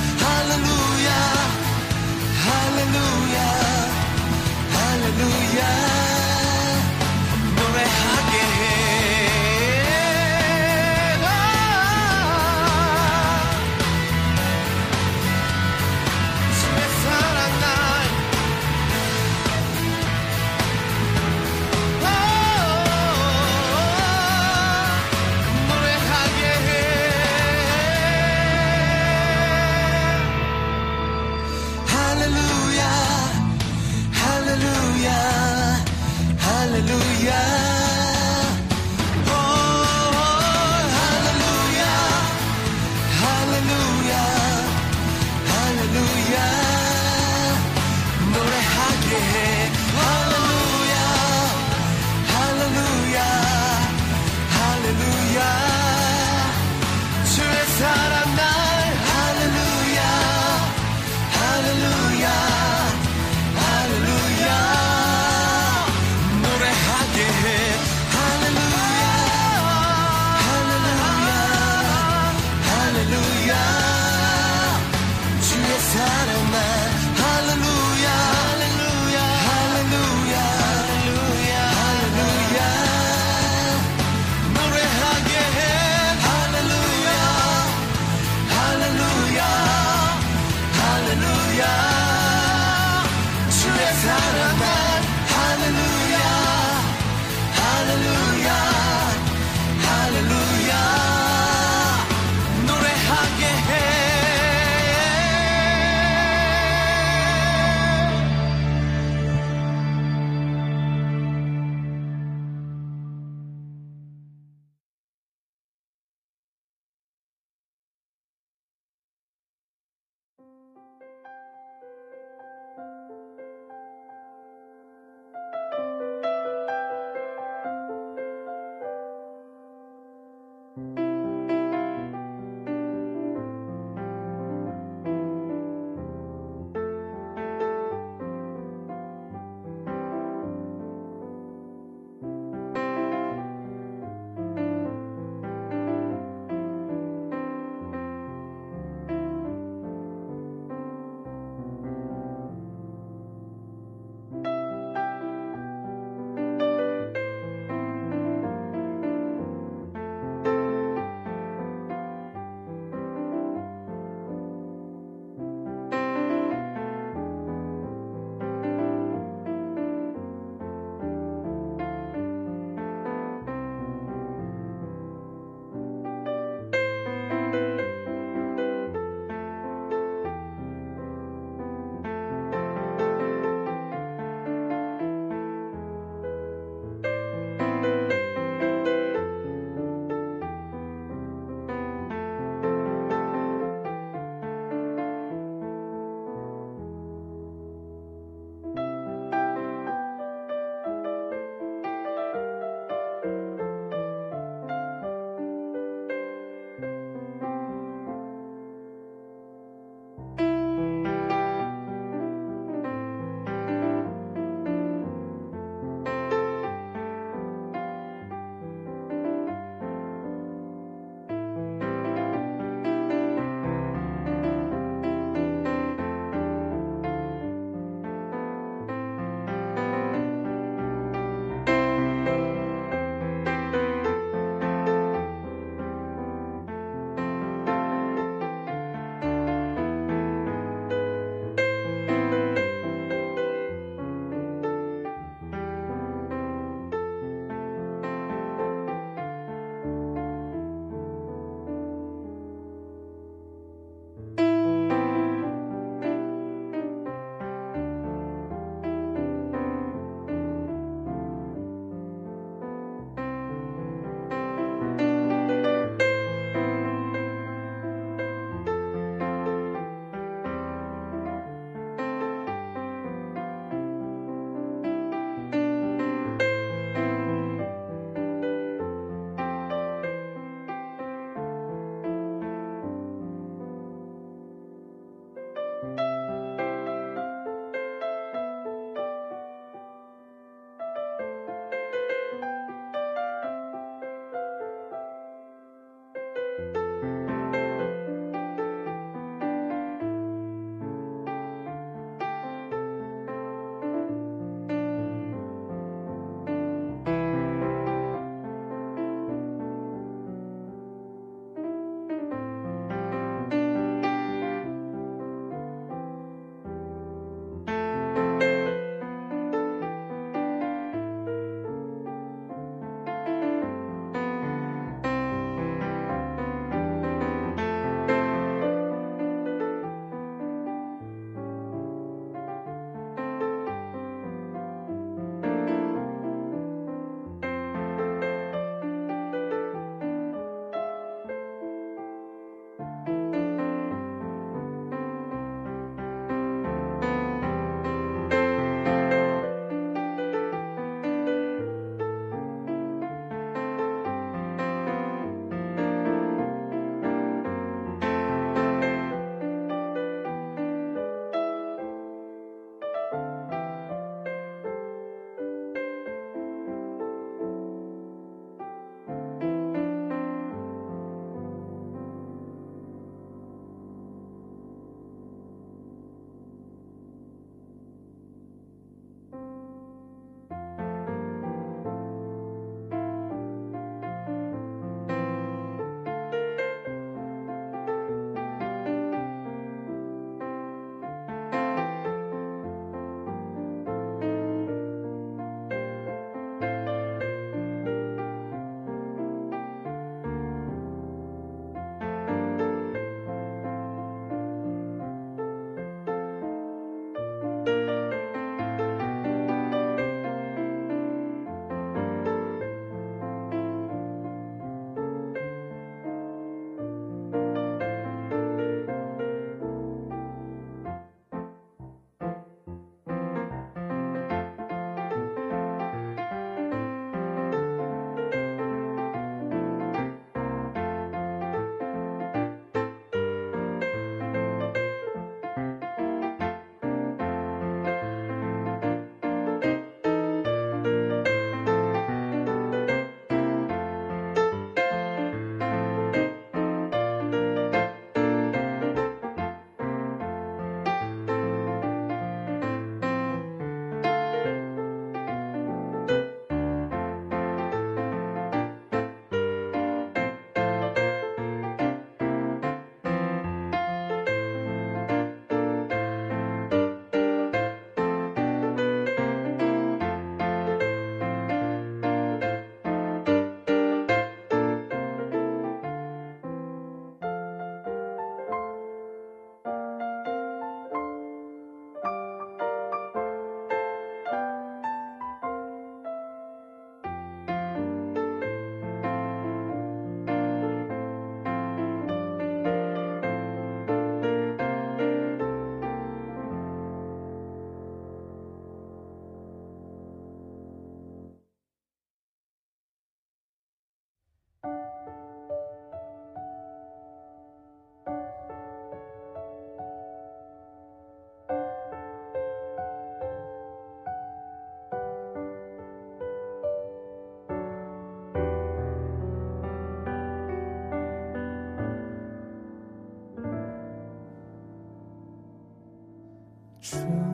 [SPEAKER 8] 주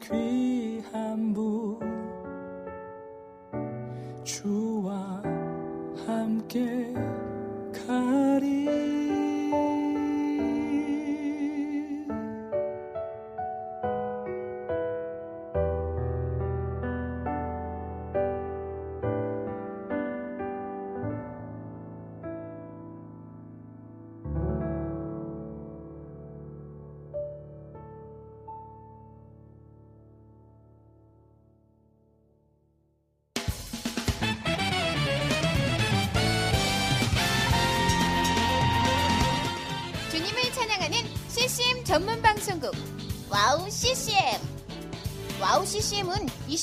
[SPEAKER 9] 가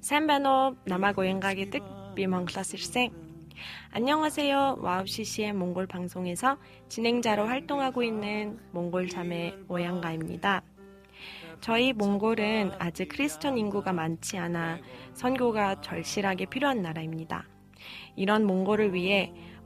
[SPEAKER 10] Сайн байна уу, намайг Оянгаа гэдэг. Би Монголоос ирсэн. 안녕하세요. 와우 CCM의 몽골 방송에서 진행자로 활동하고 있는 몽골 자매 오양가입니다. 저희 몽골은 아직 크리스천 인구가 많지 않아 선교가 절실하게 필요한 나라입니다. 이런 몽골을 위해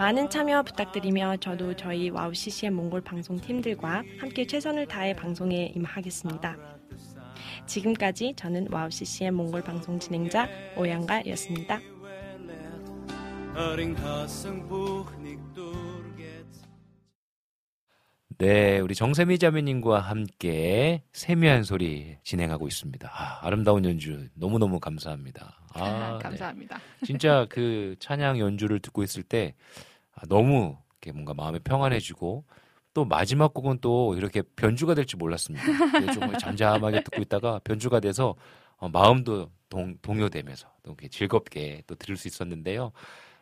[SPEAKER 10] 많은 참여 부탁드리며 저도 저희 와우 CCM 몽골 방송 팀들과 함께 최선을 다해 방송에 임하겠습니다. 지금까지 저는 와우 CCM 몽골 방송 진행자 오양가였습니다.
[SPEAKER 1] 네, 우리 정세미 자매님과 함께 세미한 소리 진행하고 있습니다. 아름다운 연주 너무너무 감사합니다. 아,
[SPEAKER 6] 감사합니다.
[SPEAKER 1] 네. 진짜 그 찬양 연주를 듣고 있을 때 아, 너무 이렇게 뭔가 마음이 평안해지고 또 마지막 곡은 또 이렇게 변주가 될 줄 몰랐습니다. 좀 잠잠하게 듣고 있다가 변주가 돼서 어, 마음도 동, 동요되면서 또 이렇게 즐겁게 또 들을 수 있었는데요.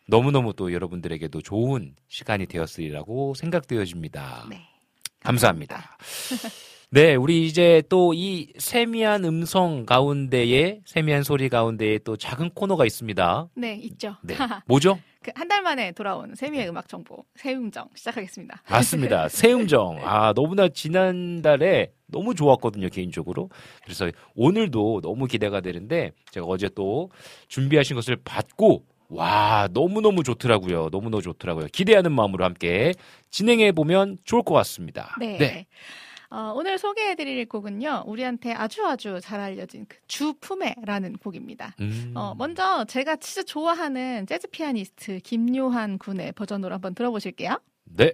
[SPEAKER 1] 너무너무 또 여러분들에게도 좋은 시간이 되었으리라고 생각되어집니다.
[SPEAKER 6] 네.
[SPEAKER 1] 감사합니다. 네, 우리 이제 또 이 세미한 음성 가운데에 세미한 소리 가운데에 또 작은 코너가 있습니다.
[SPEAKER 6] 네, 있죠.
[SPEAKER 1] 네, 뭐죠?
[SPEAKER 6] 그 한 달 만에 돌아온 세미의 음악 정보 세음정 시작하겠습니다.
[SPEAKER 1] 맞습니다. 세음정. 아, 너무나 지난달에 너무 좋았거든요, 개인적으로. 그래서 오늘도 너무 기대가 되는데 제가 어제 또 준비하신 것을 받고 와, 너무너무 좋더라고요. 너무너무 좋더라고요. 기대하는 마음으로 함께 진행해 보면 좋을 것 같습니다.
[SPEAKER 6] 네. 네. 어, 오늘 소개해드릴 곡은요, 우리한테 아주 아주 잘 알려진 그 주품에라는 곡입니다. 음. 어, 먼저 제가 진짜 좋아하는 재즈 피아니스트 김요한 군의 버전으로 한번 들어보실게요.
[SPEAKER 1] 네.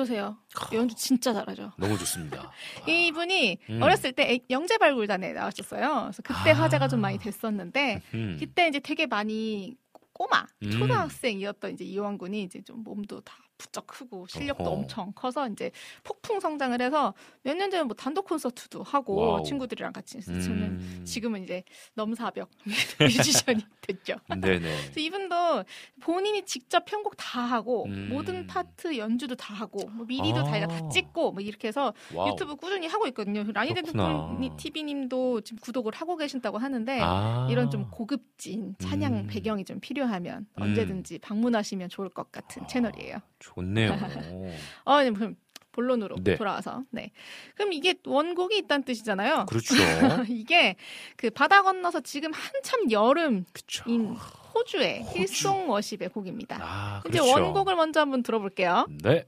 [SPEAKER 6] 어떠세요? 연주 진짜 잘하죠.
[SPEAKER 1] 너무 좋습니다.
[SPEAKER 6] 이분이 음. 어렸을 때 영재 발굴단에 나왔었어요. 그래서 그때 아. 화제가 좀 많이 됐었는데 음. 그때 이제 되게 많이 꼬마 음. 초등학생이었던 이제 이완군이 이제 좀 몸도 다 부쩍 크고 실력도 어허. 엄청 커서 이제 폭풍 성장을 해서 몇 년 전에 뭐 단독 콘서트도 하고 와우. 친구들이랑 같이 했어요. 저는 음. 지금은 이제 넘사벽 뮤지션이 됐죠. 네네. 그래서 이분도 본인이 직접 편곡 다 하고 음. 모든 파트 연주도 다 하고 뭐 미디도 아. 다, 다 찍고 뭐 이렇게 해서 와우. 유튜브 꾸준히 하고 있거든요. 라니데드 TV님도 지금 구독을 하고 계신다고 하는데 아. 이런 좀 고급진 찬양 음. 배경이 좀 필요하면 음. 언제든지 방문하시면 좋을 것 같은 아. 채널이에요.
[SPEAKER 1] 좋네요.
[SPEAKER 6] 어, 네, 그럼 본론으로 네. 돌아와서. 네. 그럼 이게 원곡이 있다는 뜻이잖아요.
[SPEAKER 1] 그렇죠.
[SPEAKER 6] 이게 그 바다 건너서 지금 한참 여름인 그쵸. 호주의 호주. 힐송 워십의 곡입니다. 아, 그렇죠. 이제 원곡을 먼저 한번 들어볼게요.
[SPEAKER 1] 네.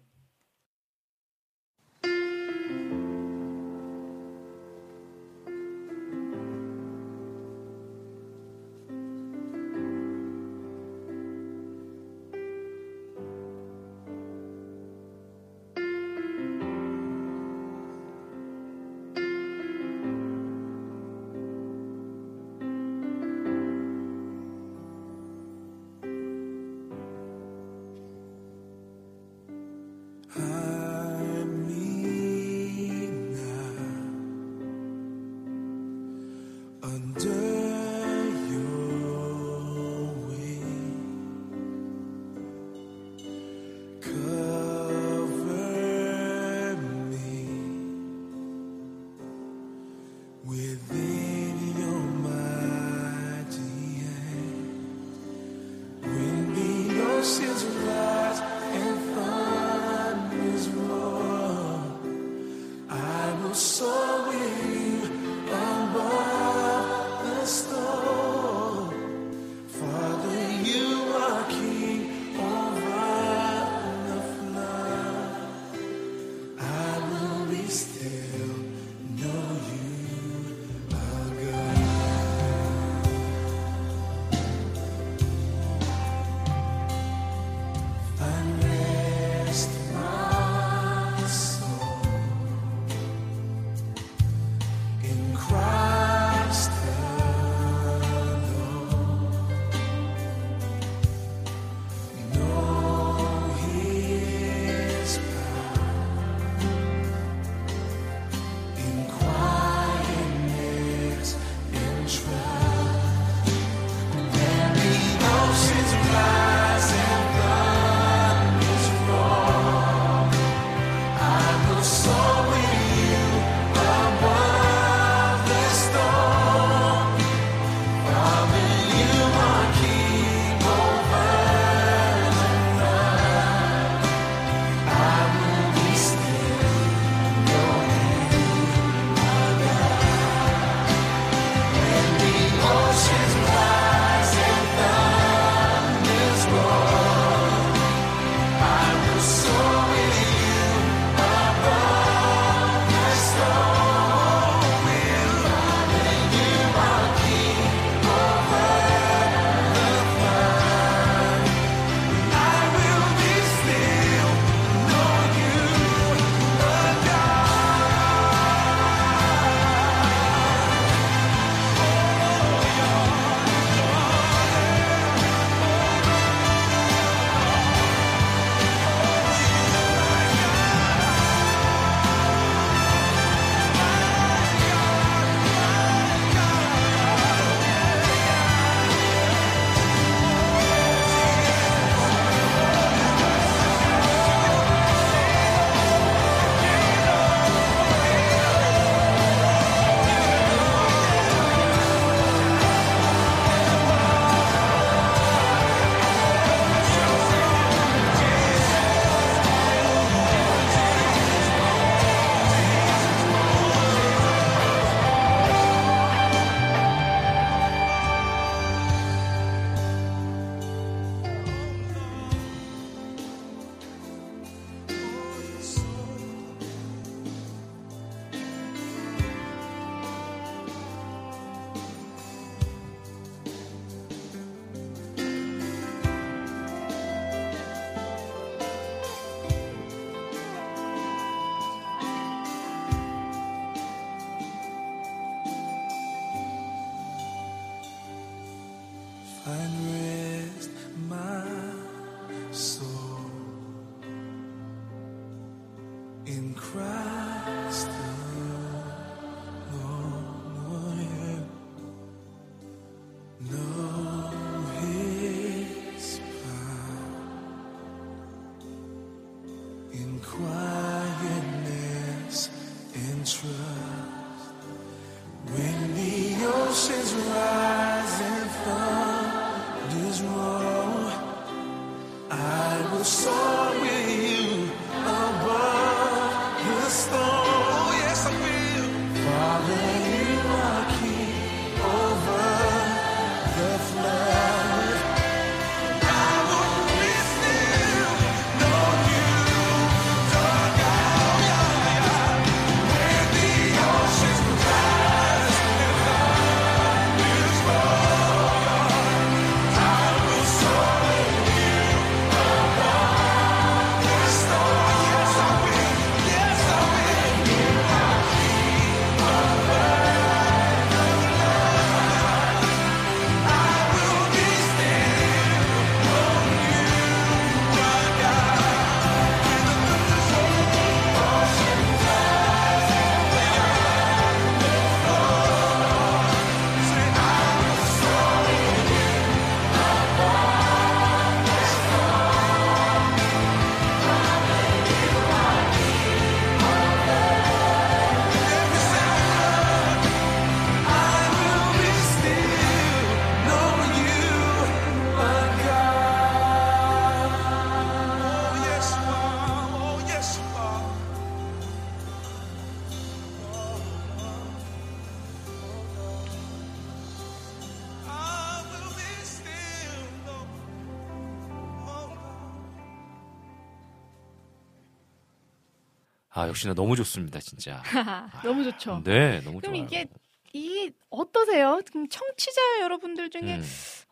[SPEAKER 1] 아, 역시나 너무 좋습니다, 진짜.
[SPEAKER 6] 너무 좋죠.
[SPEAKER 1] 네, 너무
[SPEAKER 6] 그럼
[SPEAKER 1] 좋아요.
[SPEAKER 6] 이게 이 어떠세요? 지금 청취자 여러분들 중에
[SPEAKER 1] 음.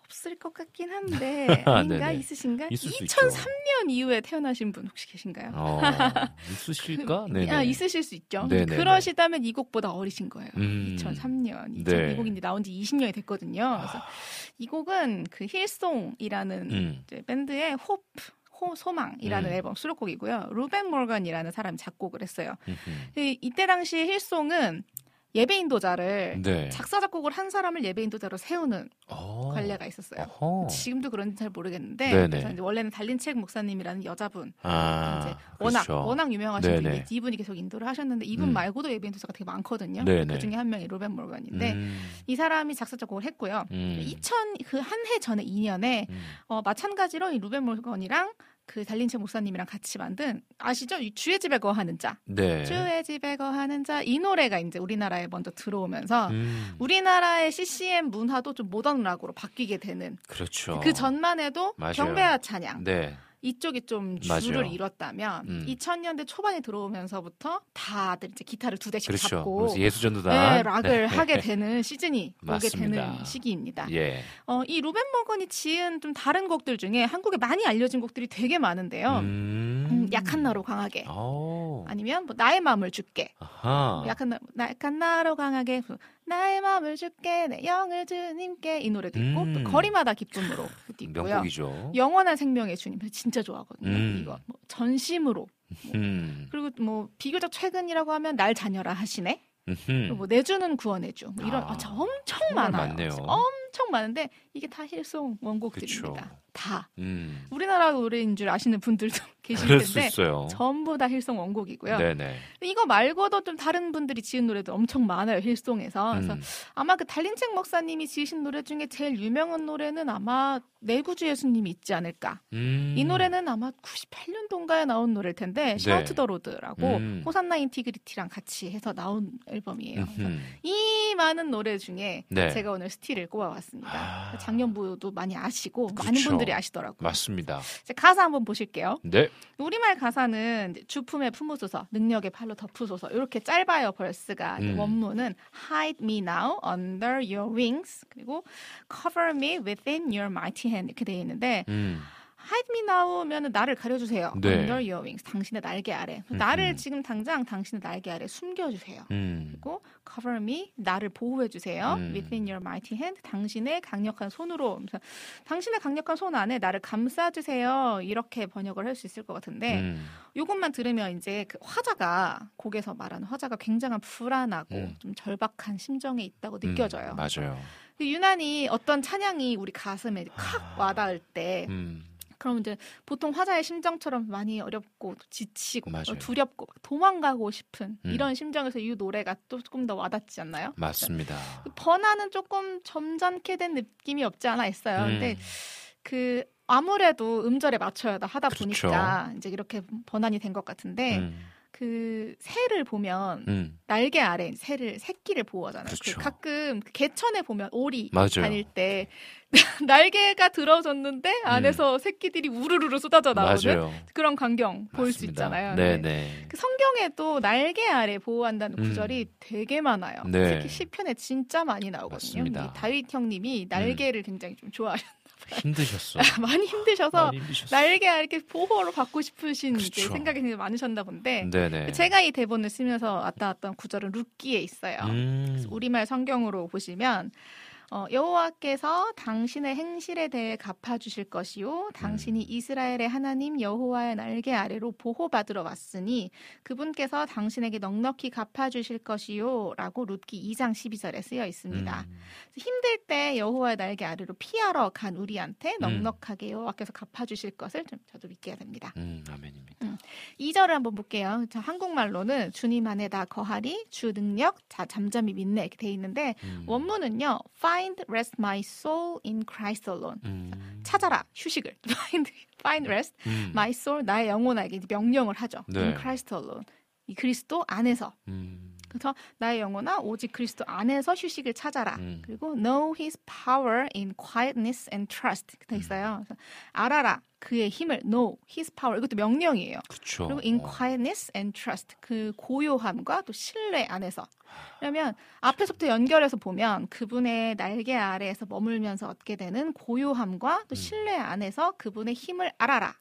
[SPEAKER 6] 없을 것 같긴 한데 아닌가
[SPEAKER 1] 네네.
[SPEAKER 6] 있으신가?
[SPEAKER 1] 있을 수 있죠.
[SPEAKER 6] 2003년 이후에 태어나신 분 혹시 계신가요?
[SPEAKER 1] 어, 있으실까? 네네.
[SPEAKER 6] 아, 있으실 수 있죠.
[SPEAKER 1] 네네네.
[SPEAKER 6] 그러시다면 이 곡보다 어리신 거예요.
[SPEAKER 1] 음.
[SPEAKER 6] 2003년.
[SPEAKER 1] 네. 아.
[SPEAKER 6] 2000, 이 곡인데 나온 지 20년이 됐거든요. 그래서 이 곡은 그 힐송이라는
[SPEAKER 1] 음.
[SPEAKER 6] 밴드의 호프 호 소망이라는
[SPEAKER 1] 음.
[SPEAKER 6] 앨범 수록곡이고요. 루벤 몰건이라는 사람이 작곡을 했어요. 이- 이때 당시 힐송은 예배 인도자를
[SPEAKER 1] 네.
[SPEAKER 6] 작사 작곡을 한 사람을 예배 인도자로 세우는
[SPEAKER 1] 어.
[SPEAKER 6] 관례가 있었어요.
[SPEAKER 1] 어허.
[SPEAKER 6] 지금도 그런지 잘 모르겠는데
[SPEAKER 1] 네네.
[SPEAKER 6] 그래서 이제 원래는 달린책 목사님이라는 여자분
[SPEAKER 1] 아,
[SPEAKER 6] 이제 워낙
[SPEAKER 1] 그렇죠.
[SPEAKER 6] 워낙 유명하신. 분인데 이분이 계속 인도를 하셨는데 이분
[SPEAKER 1] 음.
[SPEAKER 6] 말고도 예배 인도자가 되게 많거든요.
[SPEAKER 1] 네네.
[SPEAKER 6] 그 중에 한 명이 로벤 몰건인데
[SPEAKER 1] 음,
[SPEAKER 6] 이 사람이 작사 작곡을 했고요.
[SPEAKER 1] 음.
[SPEAKER 6] 2000 그 한 해 전에 2년에
[SPEAKER 1] 음.
[SPEAKER 6] 어, 마찬가지로 이 루벤 모건이랑 그 달린 첵 목사님이랑 같이 만든 아시죠? 이 주의 집에 거하는 자.
[SPEAKER 1] 네.
[SPEAKER 6] 주의 집에 거하는 자 이 노래가 이제 우리나라에 먼저 들어오면서
[SPEAKER 1] 음,
[SPEAKER 6] 우리나라의 CCM 문화도 좀 모던 락으로 바뀌게 되는
[SPEAKER 1] 그렇죠.
[SPEAKER 6] 그 전만 해도
[SPEAKER 1] 맞아요.
[SPEAKER 6] 경배와 찬양
[SPEAKER 1] 네.
[SPEAKER 6] 이쪽이 좀 주를
[SPEAKER 1] 맞아요.
[SPEAKER 6] 이뤘다면
[SPEAKER 1] 음.
[SPEAKER 6] 2000년대 초반에 들어오면서부터 다들 이제 기타를 두 대씩
[SPEAKER 1] 그렇죠.
[SPEAKER 6] 잡고
[SPEAKER 1] 예수전도단.
[SPEAKER 6] 네, 락을 하게 되는 시즌이 오게
[SPEAKER 1] 맞습니다.
[SPEAKER 6] 되는 시기입니다.
[SPEAKER 1] 예.
[SPEAKER 6] 어, 이 루벤 모건이 지은 좀 다른 곡들 중에 한국에 많이 알려진 곡들이 되게 많은데요.
[SPEAKER 1] 음.
[SPEAKER 6] 음, 약한 나로 강하게
[SPEAKER 1] 오.
[SPEAKER 6] 아니면 뭐 나의 마음을 줄게
[SPEAKER 1] 아하.
[SPEAKER 6] 약한 나, 나- 약한 나로 강하게 나의 마음을 줄게 내 영을 주님께 이 노래도 있고
[SPEAKER 1] 음.
[SPEAKER 6] 또 거리마다 기쁨으로 그것도 있고요.
[SPEAKER 1] 명곡이죠.
[SPEAKER 6] 영원한 생명의 주님 진짜 좋아하거든요.
[SPEAKER 1] 음.
[SPEAKER 6] 이거 뭐 전심으로
[SPEAKER 1] 음.
[SPEAKER 6] 그리고 뭐 비교적 최근이라고 하면 날 자녀라 하시네. 뭐 내주는 구원해줘. 뭐 이런
[SPEAKER 1] 아,
[SPEAKER 6] 아, 저 엄청 많아요. 엄청 많은데 이게 다 힐송 원곡들입니다.
[SPEAKER 1] 그쵸.
[SPEAKER 6] 다
[SPEAKER 1] 음.
[SPEAKER 6] 우리나라 노래인 줄 아시는 분들도 계실 텐데. 전부 다 힐송 원곡이고요.
[SPEAKER 1] 네네.
[SPEAKER 6] 이거 말고도 좀 다른 분들이 지은 노래도 엄청 많아요 힐송에서. 그래서
[SPEAKER 1] 음.
[SPEAKER 6] 아마 그 달린 첵 목사님이 지으신 노래 중에 제일 유명한 노래는 아마 내 구주 예수님이 있지 않을까.
[SPEAKER 1] 음.
[SPEAKER 6] 이 노래는 아마 98년도인가에 나온 노래일 텐데 Shout to the Lord라고. 호산나 인티그리티랑 같이 해서 나온 앨범이에요. 이 많은 노래 중에
[SPEAKER 1] 네.
[SPEAKER 6] 제가 오늘 Still을 꼽아왔습니다.
[SPEAKER 1] 아.
[SPEAKER 6] 장년부도 많이 아시고 많은
[SPEAKER 1] 그렇죠.
[SPEAKER 6] 분들이 아시더라고요.
[SPEAKER 1] 맞습니다.
[SPEAKER 6] 이제 가사 한번 보실게요.
[SPEAKER 1] 네.
[SPEAKER 6] 우리말 가사는 주품에 품으소서, 능력의 팔로 덮으소서 이렇게 짧아요 벌스가
[SPEAKER 1] 음.
[SPEAKER 6] 원문은 Hide me now under your wings 그리고 Cover me within your mighty hand 이렇게 되어 있는데
[SPEAKER 1] 음.
[SPEAKER 6] Hide me now면은 나를 가려주세요.
[SPEAKER 1] 네.
[SPEAKER 6] under your wings. 당신의 날개 아래.
[SPEAKER 1] 음흠.
[SPEAKER 6] 나를 지금 당장 당신의 날개 아래 숨겨주세요.
[SPEAKER 1] 음.
[SPEAKER 6] 그리고 cover me 나를 보호해 주세요.
[SPEAKER 1] 음.
[SPEAKER 6] within your mighty hand 당신의 강력한 손으로 당신의 강력한 손 안에 나를 감싸 주세요. 이렇게 번역을 할 수 있을 것 같은데
[SPEAKER 1] 음.
[SPEAKER 6] 요것만 들으면 이제 그 화자가 곡에서 말하는 화자가 굉장한 불안하고
[SPEAKER 1] 음.
[SPEAKER 6] 좀 절박한 심정에 있다고
[SPEAKER 1] 음,
[SPEAKER 6] 느껴져요.
[SPEAKER 1] 맞아요.
[SPEAKER 6] 유난히 어떤 찬양이 우리 가슴에 칵 와닿을 때
[SPEAKER 1] 음.
[SPEAKER 6] 그럼 이제 보통 화자의 심정처럼 많이 어렵고 또 지치고
[SPEAKER 1] 맞아요.
[SPEAKER 6] 어, 두렵고 막 도망가고 싶은
[SPEAKER 1] 음.
[SPEAKER 6] 이런 심정에서 이 노래가 또 조금 더 와닿지 않나요?
[SPEAKER 1] 맞습니다.
[SPEAKER 6] 그 번화는 조금 점잖게 된 느낌이 없지 않아 있어요.
[SPEAKER 1] 음.
[SPEAKER 6] 근데 그 아무래도 음절에 맞춰야 하다
[SPEAKER 1] 그렇죠.
[SPEAKER 6] 보니까 이제 이렇게 번안이 된 것 같은데
[SPEAKER 1] 음.
[SPEAKER 6] 그 새를 보면
[SPEAKER 1] 음.
[SPEAKER 6] 날개 아래 새를 새끼를 보호하잖아요.
[SPEAKER 1] 그렇죠.
[SPEAKER 6] 그 가끔 그 개천에 보면 오리
[SPEAKER 1] 맞아요.
[SPEAKER 6] 다닐 때 날개가 들어졌는데 안에서 새끼들이 우르르르 쏟아져 나오는
[SPEAKER 1] 음. 맞아요.
[SPEAKER 6] 그런 광경 볼 수. 있잖아요.
[SPEAKER 1] 네, 네.
[SPEAKER 6] 그 성경에도 날개 아래 보호한다는
[SPEAKER 1] 음.
[SPEAKER 6] 구절이 되게 많아요.
[SPEAKER 1] 네.
[SPEAKER 6] 특히 시편에 진짜 많이 나오거든요.
[SPEAKER 1] 음.
[SPEAKER 6] 이 다윗 형님이 날개를 굉장히 좀 좋아하셨
[SPEAKER 1] 힘드셨어.
[SPEAKER 6] 많이 힘드셔서
[SPEAKER 1] 많이 힘드셨어.
[SPEAKER 6] 날개 아래 이렇게 보호를 받고 싶으신
[SPEAKER 1] 그렇죠.
[SPEAKER 6] 생각이 굉장히 많으셨나 본데
[SPEAKER 1] 네네.
[SPEAKER 6] 제가 이 대본을 쓰면서 왔다 갔던 구절은 룻기에 있어요.
[SPEAKER 1] 음.
[SPEAKER 6] 우리말 성경으로 보시면 어, 여호와께서 당신의 행실에 대해 갚아주실 것이요 당신이
[SPEAKER 1] 음.
[SPEAKER 6] 이스라엘의 하나님 여호와의 날개 아래로 보호받으러 왔으니 그분께서 당신에게 넉넉히 갚아주실 것이요라고 룻기 2장 12절에 쓰여 있습니다.
[SPEAKER 1] 음.
[SPEAKER 6] 힘들 때 여호와의 날개 아래로 피하러 간 우리한테
[SPEAKER 1] 음.
[SPEAKER 6] 넉넉하게 여호와께서 갚아주실 것을 좀 저도 믿게 됩니다.
[SPEAKER 1] 음, 아멘입니다.
[SPEAKER 6] 2절을 한번 볼게요. 자, 한국말로는 주님 안에 나 거하리, 주 능력, 자, 잠잠히 믿네 이렇게 돼 있는데
[SPEAKER 1] 음.
[SPEAKER 6] 원문은요. Find rest my soul in Christ alone.
[SPEAKER 1] 음.
[SPEAKER 6] 찾아라 휴식을. Find, find rest
[SPEAKER 1] 음.
[SPEAKER 6] my soul 나의 영혼에게 명령을 하죠.
[SPEAKER 1] 네.
[SPEAKER 6] In Christ alone. 이 그리스도 안에서.
[SPEAKER 1] 음.
[SPEAKER 6] 그래서 나의 영혼아 오직 그리스도 안에서 휴식을 찾아라.
[SPEAKER 1] 음.
[SPEAKER 6] 그리고 know his power in quietness and trust 돼 있어요. 그래서 알아라 그의 힘을 know his power 이것도 명령이에요.
[SPEAKER 1] 그쵸.
[SPEAKER 6] 그리고 in
[SPEAKER 1] 어.
[SPEAKER 6] quietness and trust 그 고요함과 또 신뢰 안에서 그러면 앞에서부터 연결해서 보면 그분의 날개 아래에서 머물면서 얻게 되는 고요함과 또
[SPEAKER 1] 음.
[SPEAKER 6] 신뢰 안에서 그분의 힘을 알아라.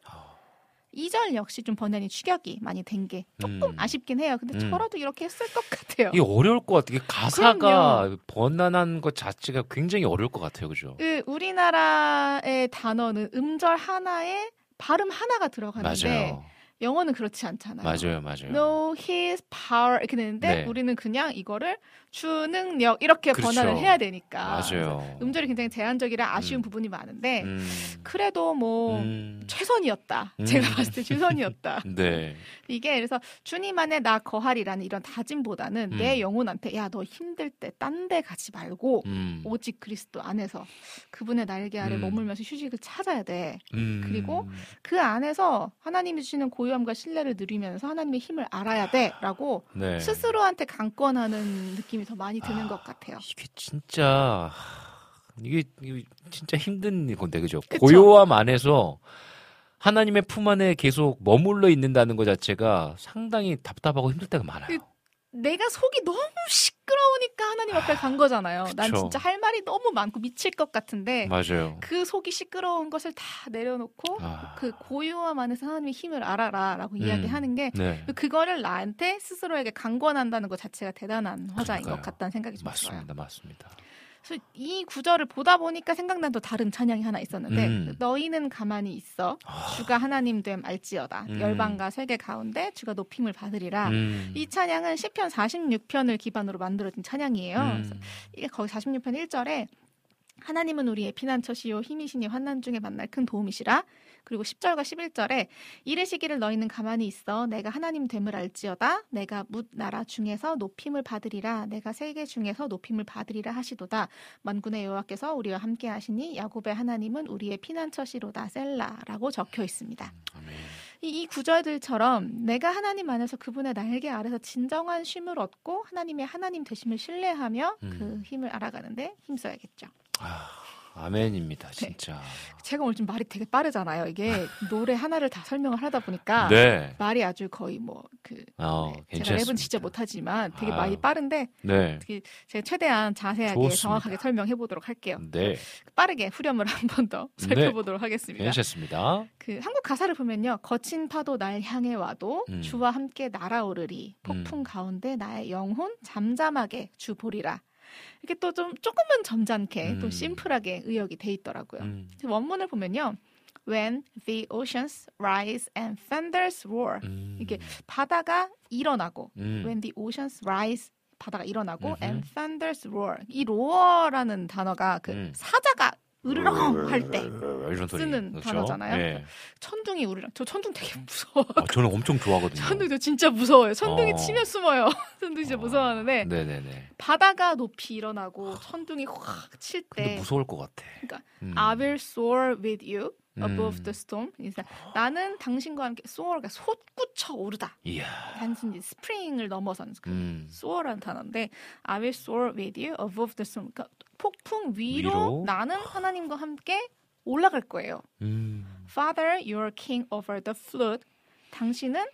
[SPEAKER 1] 아.
[SPEAKER 6] 이절 역시 좀 번연이 추격이 많이 된 게 조금
[SPEAKER 1] 음.
[SPEAKER 6] 아쉽긴 해요. 근데
[SPEAKER 1] 음.
[SPEAKER 6] 저라도 이렇게 했을 것 같아요.
[SPEAKER 1] 이게 어려울 것 같아요. 가사가 번안한 것 자체가 굉장히 어려울 것 같아요. 그죠?
[SPEAKER 6] 그 우리나라의 단어는 음절 하나에 발음 하나가 들어가는데
[SPEAKER 1] 맞아요.
[SPEAKER 6] 영어는 그렇지 않잖아요.
[SPEAKER 1] 맞아요. 맞아요.
[SPEAKER 6] know his power 이렇게 되는데
[SPEAKER 1] 네.
[SPEAKER 6] 우리는 그냥 이거를 주능력 이렇게
[SPEAKER 1] 그렇죠.
[SPEAKER 6] 번안을 해야 되니까
[SPEAKER 1] 맞아요.
[SPEAKER 6] 음절이 굉장히 제한적이라 아쉬운
[SPEAKER 1] 음.
[SPEAKER 6] 부분이 많은데
[SPEAKER 1] 음.
[SPEAKER 6] 그래도 뭐
[SPEAKER 1] 음.
[SPEAKER 6] 최선이었다.
[SPEAKER 1] 음.
[SPEAKER 6] 제가 봤을 때 최선이었다.
[SPEAKER 1] 네.
[SPEAKER 6] 이게 그래서 주님 안에 나 거하리라는 이런 다짐보다는
[SPEAKER 1] 음.
[SPEAKER 6] 내 영혼한테 야 너 힘들 때 딴 데 가지 말고
[SPEAKER 1] 음.
[SPEAKER 6] 오직 그리스도 안에서 그분의 날개 아래
[SPEAKER 1] 음.
[SPEAKER 6] 머물면서 휴식을 찾아야 돼.
[SPEAKER 1] 음.
[SPEAKER 6] 그리고 그 안에서 하나님이 주시는 고요함과 신뢰를 누리면서 하나님의 힘을 알아야 돼라고
[SPEAKER 1] 네.
[SPEAKER 6] 스스로한테 강권하는 느낌 이 더 많이 드는 것 같아요.
[SPEAKER 1] 이게 진짜 이게, 이게 진짜 힘든 건데 그죠?
[SPEAKER 6] 그쵸?
[SPEAKER 1] 고요함 안에서 하나님의 품 안에 계속 머물러 있는다는 것 자체가 상당히 답답하고 힘들 때가 많아요.
[SPEAKER 6] 그- 내가 속이 너무 시끄러우니까 하나님 앞에 간 거잖아요. 난
[SPEAKER 1] 그쵸.
[SPEAKER 6] 진짜 할 말이 너무 많고 미칠 것 같은데
[SPEAKER 1] 맞아요.
[SPEAKER 6] 그 속이 시끄러운 것을 다 내려놓고
[SPEAKER 1] 아.
[SPEAKER 6] 그 고요함 안에서 하나님의 힘을 알아라라고
[SPEAKER 1] 음.
[SPEAKER 6] 이야기하는 게
[SPEAKER 1] 네.
[SPEAKER 6] 그거를 나한테 스스로에게 강권한다는 것 자체가 대단한 화자인
[SPEAKER 1] 그러니까요.
[SPEAKER 6] 것 같다는 생각이 좀 들어요.
[SPEAKER 1] 맞습니다. 맞습니다.
[SPEAKER 6] 그래서 이 구절을 보다 보니까 생각난 또 다른 찬양이 하나 있었는데
[SPEAKER 1] 음.
[SPEAKER 6] 너희는 가만히 있어 주가 하나님 됨 알지어다
[SPEAKER 1] 음.
[SPEAKER 6] 열방과 세계 가운데 주가 높임을 받으리라
[SPEAKER 1] 음.
[SPEAKER 6] 이 찬양은 시편 46편을 기반으로 만들어진 찬양이에요.
[SPEAKER 1] 음.
[SPEAKER 6] 이게 거기 46편 1절에 하나님은 우리의 피난처시요 힘이시니 환난 중에 만날 큰 도움이시라. 그리고 10절과 11절에 이르시기를 너희는 가만히 있어 내가 하나님 됨을 알지어다 내가 뭇 나라 중에서 높임을 받으리라 내가 세계 중에서 높임을 받으리라 하시도다 만군의 여호와께서 우리와 함께 하시니 야곱의 하나님은 우리의 피난처시로다 셀라라고 적혀 있습니다.
[SPEAKER 1] 아멘.
[SPEAKER 6] 이, 이 구절들처럼 내가 하나님 안에서 그분의 날개 아래서 진정한 쉼을 얻고 하나님의 하나님 되심을 신뢰하며
[SPEAKER 1] 음.
[SPEAKER 6] 그 힘을 알아가는데 힘써야겠죠.
[SPEAKER 1] 아, 아멘입니다, 진짜.
[SPEAKER 6] 제가 오늘 좀 말이 되게 빠르잖아요. 이게 노래 하나를 다 설명을 하다 보니까
[SPEAKER 1] 네.
[SPEAKER 6] 말이 아주 거의 뭐그
[SPEAKER 1] 어,
[SPEAKER 6] 제가
[SPEAKER 1] 괜찮습니다.
[SPEAKER 6] 랩은 진짜 못하지만 되게
[SPEAKER 1] 아.
[SPEAKER 6] 많이 빠른데
[SPEAKER 1] 네.
[SPEAKER 6] 되게 제가 최대한 자세하게
[SPEAKER 1] 좋습니다.
[SPEAKER 6] 정확하게 설명해 보도록 할게요.
[SPEAKER 1] 네.
[SPEAKER 6] 빠르게 후렴을 한 번더
[SPEAKER 1] 네.
[SPEAKER 6] 살펴보도록 하겠습니다.
[SPEAKER 1] 괜찮습니다.
[SPEAKER 6] 그 한국 가사를 보면요. 거친 파도 날 향해 와도
[SPEAKER 1] 음.
[SPEAKER 6] 주와 함께 날아오르리. 폭풍
[SPEAKER 1] 음.
[SPEAKER 6] 가운데 나의 영혼 잠잠하게 주 보리라. 이렇게 또 좀 조금은 점잖게 또
[SPEAKER 1] 음.
[SPEAKER 6] 심플하게 의역이 돼 있더라고요.
[SPEAKER 1] 음.
[SPEAKER 6] 원문을 보면요. When the oceans rise and thunders roar.
[SPEAKER 1] 음.
[SPEAKER 6] 이게 바다가 일어나고
[SPEAKER 1] 음.
[SPEAKER 6] when the oceans rise 바다가 일어나고
[SPEAKER 1] 음흠.
[SPEAKER 6] and thunders roar. 이 roar라는 단어가 그
[SPEAKER 1] 음.
[SPEAKER 6] 사자가 으르렁 할 때
[SPEAKER 1] 이런 소리.
[SPEAKER 6] 쓰는
[SPEAKER 1] 그렇죠?
[SPEAKER 6] 단어잖아요.
[SPEAKER 1] 네.
[SPEAKER 6] 천둥이 우르렁. 저 천둥 되게 무서워.
[SPEAKER 1] 아, 저는 엄청 좋아하거든요.
[SPEAKER 6] 천둥 저 진짜 무서워요. 천둥이
[SPEAKER 1] 어.
[SPEAKER 6] 치면 숨어요. 천둥 진짜 무서워하는데
[SPEAKER 1] 네네네.
[SPEAKER 6] 바다가 높이 일어나고 천둥이 확 칠 때
[SPEAKER 1] 무서울 것 같아.
[SPEAKER 6] 그러니까
[SPEAKER 1] 음.
[SPEAKER 6] I will soar with you above
[SPEAKER 1] 음.
[SPEAKER 6] the storm. 그래서 나는 당신과 함께 soar가 솟구쳐 오르다.
[SPEAKER 1] 이야.
[SPEAKER 6] 단순히 스프링을 넘어서는 그
[SPEAKER 1] 음.
[SPEAKER 6] soar라는 단어인데 I will soar with you above the storm. 그러니까 폭풍 위로,
[SPEAKER 1] 위로?
[SPEAKER 6] 나는 하나님과 함께 올라갈 거예요.
[SPEAKER 1] 음.
[SPEAKER 6] Father, you are king over the flood. 당신은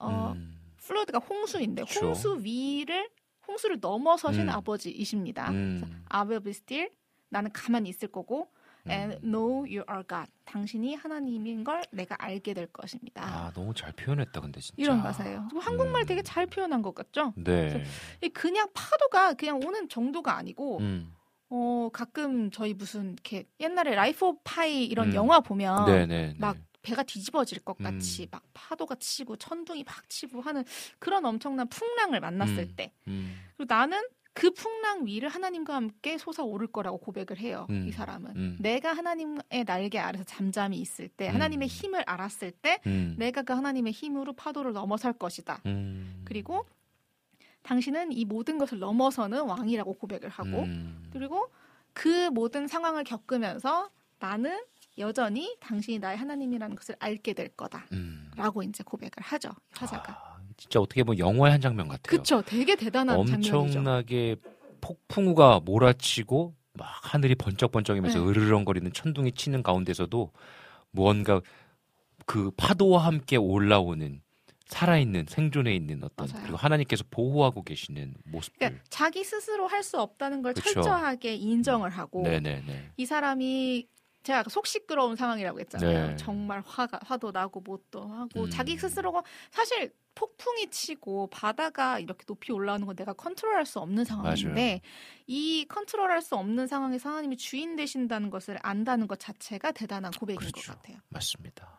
[SPEAKER 6] 어,
[SPEAKER 1] 음.
[SPEAKER 6] 플루드가 홍수인데
[SPEAKER 1] 그쵸.
[SPEAKER 6] 홍수 위를 홍수를 넘어서신
[SPEAKER 1] 음.
[SPEAKER 6] 아버지이십니다.
[SPEAKER 1] 음.
[SPEAKER 6] I will be still. 나는 가만히 있을 거고 and
[SPEAKER 1] 음.
[SPEAKER 6] know you are God. 당신이 하나님인 걸 내가 알게 될 것입니다.
[SPEAKER 1] 아 너무 잘 표현했다 근데 진짜.
[SPEAKER 6] 이런 가사예요. 한국말
[SPEAKER 1] 음.
[SPEAKER 6] 되게 잘 표현한 것 같죠?
[SPEAKER 1] 네.
[SPEAKER 6] 이 그냥 파도가 그냥 오는 정도가 아니고
[SPEAKER 1] 음.
[SPEAKER 6] 어 가끔 저희 무슨 이렇게 옛날에 Life of Pi 이런
[SPEAKER 1] 음.
[SPEAKER 6] 영화 보면
[SPEAKER 1] 네네.
[SPEAKER 6] 막 배가 뒤집어질 것
[SPEAKER 1] 음.
[SPEAKER 6] 같이 막 파도가 치고 천둥이 막 치고 하는 그런 엄청난 풍랑을 만났을
[SPEAKER 1] 음.
[SPEAKER 6] 때
[SPEAKER 1] 음.
[SPEAKER 6] 그리고 나는 그 풍랑 위를 하나님과 함께 솟아오를 거라고 고백을 해요.
[SPEAKER 1] 음.
[SPEAKER 6] 이 사람은
[SPEAKER 1] 음.
[SPEAKER 6] 내가 하나님의 날개 아래서 잠잠히 있을 때
[SPEAKER 1] 음.
[SPEAKER 6] 하나님의 힘을 알았을 때
[SPEAKER 1] 음.
[SPEAKER 6] 내가 그 하나님의 힘으로 파도를 넘어설 것이다.
[SPEAKER 1] 음.
[SPEAKER 6] 그리고 당신은 이 모든 것을 넘어서는 왕이라고 고백을 하고
[SPEAKER 1] 음.
[SPEAKER 6] 그리고 그 모든 상황을 겪으면서 나는 여전히 당신이 나의 하나님이라는 것을 알게 될 거다라고
[SPEAKER 1] 음.
[SPEAKER 6] 이제 고백을 하죠 화자가
[SPEAKER 1] 아, 진짜 어떻게 보면 영화의 한 장면 같아요.
[SPEAKER 6] 그쵸 되게 대단한 장면이죠
[SPEAKER 1] 엄청나게 폭풍우가 몰아치고 막 하늘이 번쩍번쩍이면서
[SPEAKER 6] 네.
[SPEAKER 1] 으르렁거리는 천둥이 치는 가운데서도 무언가 그 파도와 함께 올라오는 살아있는 생존해 있는 어떤
[SPEAKER 6] 맞아요.
[SPEAKER 1] 그리고 하나님께서 보호하고 계시는 모습들.
[SPEAKER 6] 그러니까 자기 스스로 할 수 없다는 걸
[SPEAKER 1] 그쵸.
[SPEAKER 6] 철저하게 인정을 하고
[SPEAKER 1] 네네네.
[SPEAKER 6] 이 사람이 제가 속 시끄러운 상황이라고 했잖아요.
[SPEAKER 1] 네.
[SPEAKER 6] 정말 화가 화도 나고 뭣도 하고
[SPEAKER 1] 음.
[SPEAKER 6] 자기 스스로가 사실 폭풍이 치고 바다가 이렇게 높이 올라오는 건 내가 컨트롤할 수 없는 상황인데 이 컨트롤할 수 없는 상황에서 하나님이 주인 되신다는 것을 안다는 것 자체가 대단한 고백인
[SPEAKER 1] 그렇죠.
[SPEAKER 6] 것 같아요.
[SPEAKER 1] 맞습니다.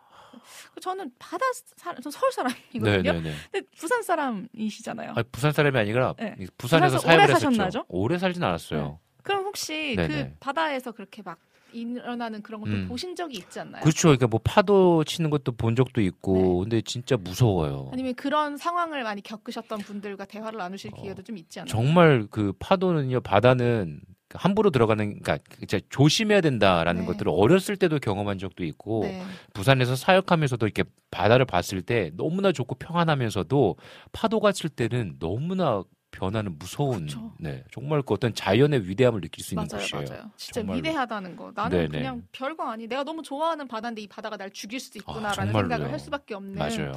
[SPEAKER 6] 저는 바다 사람, 저 서울 사람이거든요.
[SPEAKER 1] 네네네.
[SPEAKER 6] 근데 부산 사람이시잖아요.
[SPEAKER 1] 아, 부산 사람이 아니라
[SPEAKER 6] 네.
[SPEAKER 1] 부산에서
[SPEAKER 6] 부산에서 오래. 사셨나죠?
[SPEAKER 1] 오래 살진 않았어요.
[SPEAKER 6] 그럼 혹시
[SPEAKER 1] 네네.
[SPEAKER 6] 그 바다에서 그렇게 막 일어나는 그런 것도
[SPEAKER 1] 음.
[SPEAKER 6] 보신 적이 있지 않나요?
[SPEAKER 1] 그렇죠. 그러니까 뭐 파도 치는 것도 본 적도 있고,
[SPEAKER 6] 네.
[SPEAKER 1] 근데 진짜 무서워요.
[SPEAKER 6] 아니면 그런 상황을 많이 겪으셨던 분들과 대화를 나누실
[SPEAKER 1] 어,
[SPEAKER 6] 기회도 좀 있지 않나요?
[SPEAKER 1] 정말 그 파도는요, 바다는 함부로 들어가는, 그러니까 진짜 조심해야 된다라는
[SPEAKER 6] 네.
[SPEAKER 1] 것들을 어렸을 때도 경험한 적도 있고,
[SPEAKER 6] 네.
[SPEAKER 1] 부산에서 사역하면서도 이렇게 바다를 봤을 때 너무나 좋고 평안하면서도 파도가 칠 때는 너무나 변하는 무서운,
[SPEAKER 6] 그쵸.
[SPEAKER 1] 네, 정말 그 어떤 자연의 위대함을 느낄 수 있는
[SPEAKER 6] 맞아요,
[SPEAKER 1] 곳이에요.
[SPEAKER 6] 맞아요. 진짜
[SPEAKER 1] 정말로.
[SPEAKER 6] 위대하다는 거. 나는
[SPEAKER 1] 네네.
[SPEAKER 6] 그냥 별거 아니. 내가 너무 좋아하는 바다인데 이 바다가 날 죽일 수도
[SPEAKER 1] 아,
[SPEAKER 6] 있구나라는
[SPEAKER 1] 정말로요.
[SPEAKER 6] 생각을 할 수밖에 없는.
[SPEAKER 1] 맞아요.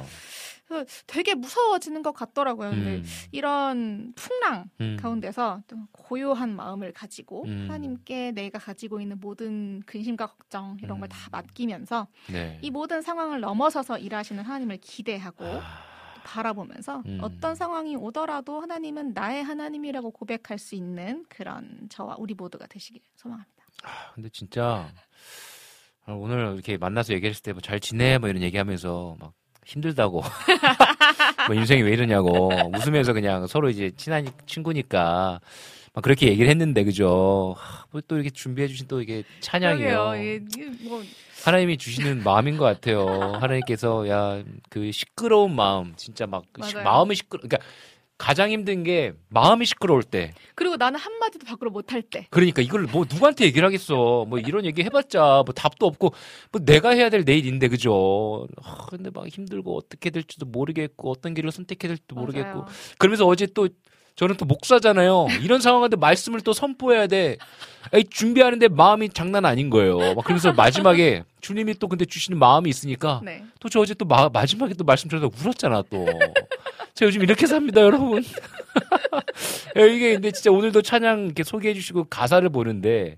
[SPEAKER 6] 그래서 되게 무서워지는 것 같더라고요. 근데
[SPEAKER 1] 음,
[SPEAKER 6] 이런 풍랑
[SPEAKER 1] 음,
[SPEAKER 6] 가운데서 또 고요한 마음을 가지고
[SPEAKER 1] 음.
[SPEAKER 6] 하나님께 내가 가지고 있는 모든 근심과 걱정 이런 걸다
[SPEAKER 1] 음.
[SPEAKER 6] 맡기면서
[SPEAKER 1] 네.
[SPEAKER 6] 이 모든 상황을 넘어서서 일하시는 하나님을 기대하고
[SPEAKER 1] 아,
[SPEAKER 6] 바라보면서
[SPEAKER 1] 음.
[SPEAKER 6] 어떤 상황이 오더라도 하나님은 나의 하나님이라고 고백할 수 있는 그런 저와 우리 모두가 되시길 소망합니다.
[SPEAKER 1] 근데 진짜 아, 오늘 이렇게 만나서 얘기했을 때 뭐 잘 지내 뭐 이런 얘기하면서 막 힘들다고 뭐 인생이 왜 이러냐고 웃으면서 그냥 서로 이제 친한 친구니까 막 그렇게 얘기를 했는데 그죠? 하, 뭐또 이렇게 준비해 주신 또 이게 찬양이에요.
[SPEAKER 6] 이게- 이게 뭐
[SPEAKER 1] 하나님이 주시는 마음인 것 같아요. 하나님께서 야 그 시끄러운 마음 진짜 막그 시-
[SPEAKER 6] 맞아요.
[SPEAKER 1] 마음이 시끄러 그러니까 가장 힘든 게 마음이 시끄러울 때
[SPEAKER 6] 그리고 나는 한 마디도 밖으로 못할 때.
[SPEAKER 1] 그러니까 이걸 뭐 누구한테 얘기를 하겠어. 뭐 이런 얘기 해봤자 뭐 답도 없고 뭐 내가 해야 될 내일인데 그죠. 아, 근데 막 힘들고 어떻게 될지도 모르겠고 어떤 길을 선택해야 될지도 모르겠고
[SPEAKER 6] 맞아요.
[SPEAKER 1] 그러면서 어제 또 저는 또 목사잖아요. 이런 상황인데 말씀을 또 선포해야 돼. 에이, 준비하는데 마음이 장난 아닌 거예요. 막 그래서 마지막에 주님이 또 근데 주시는 마음이 있으니까
[SPEAKER 6] 네.
[SPEAKER 1] 또저 어제 또 마, 마지막에 또 말씀 들어서 울었잖아 또. 제가 요즘 이렇게 삽니다, 여러분. 예, 이게 근데 진짜 오늘도 찬양 이렇게 소개해 주시고 가사를 보는데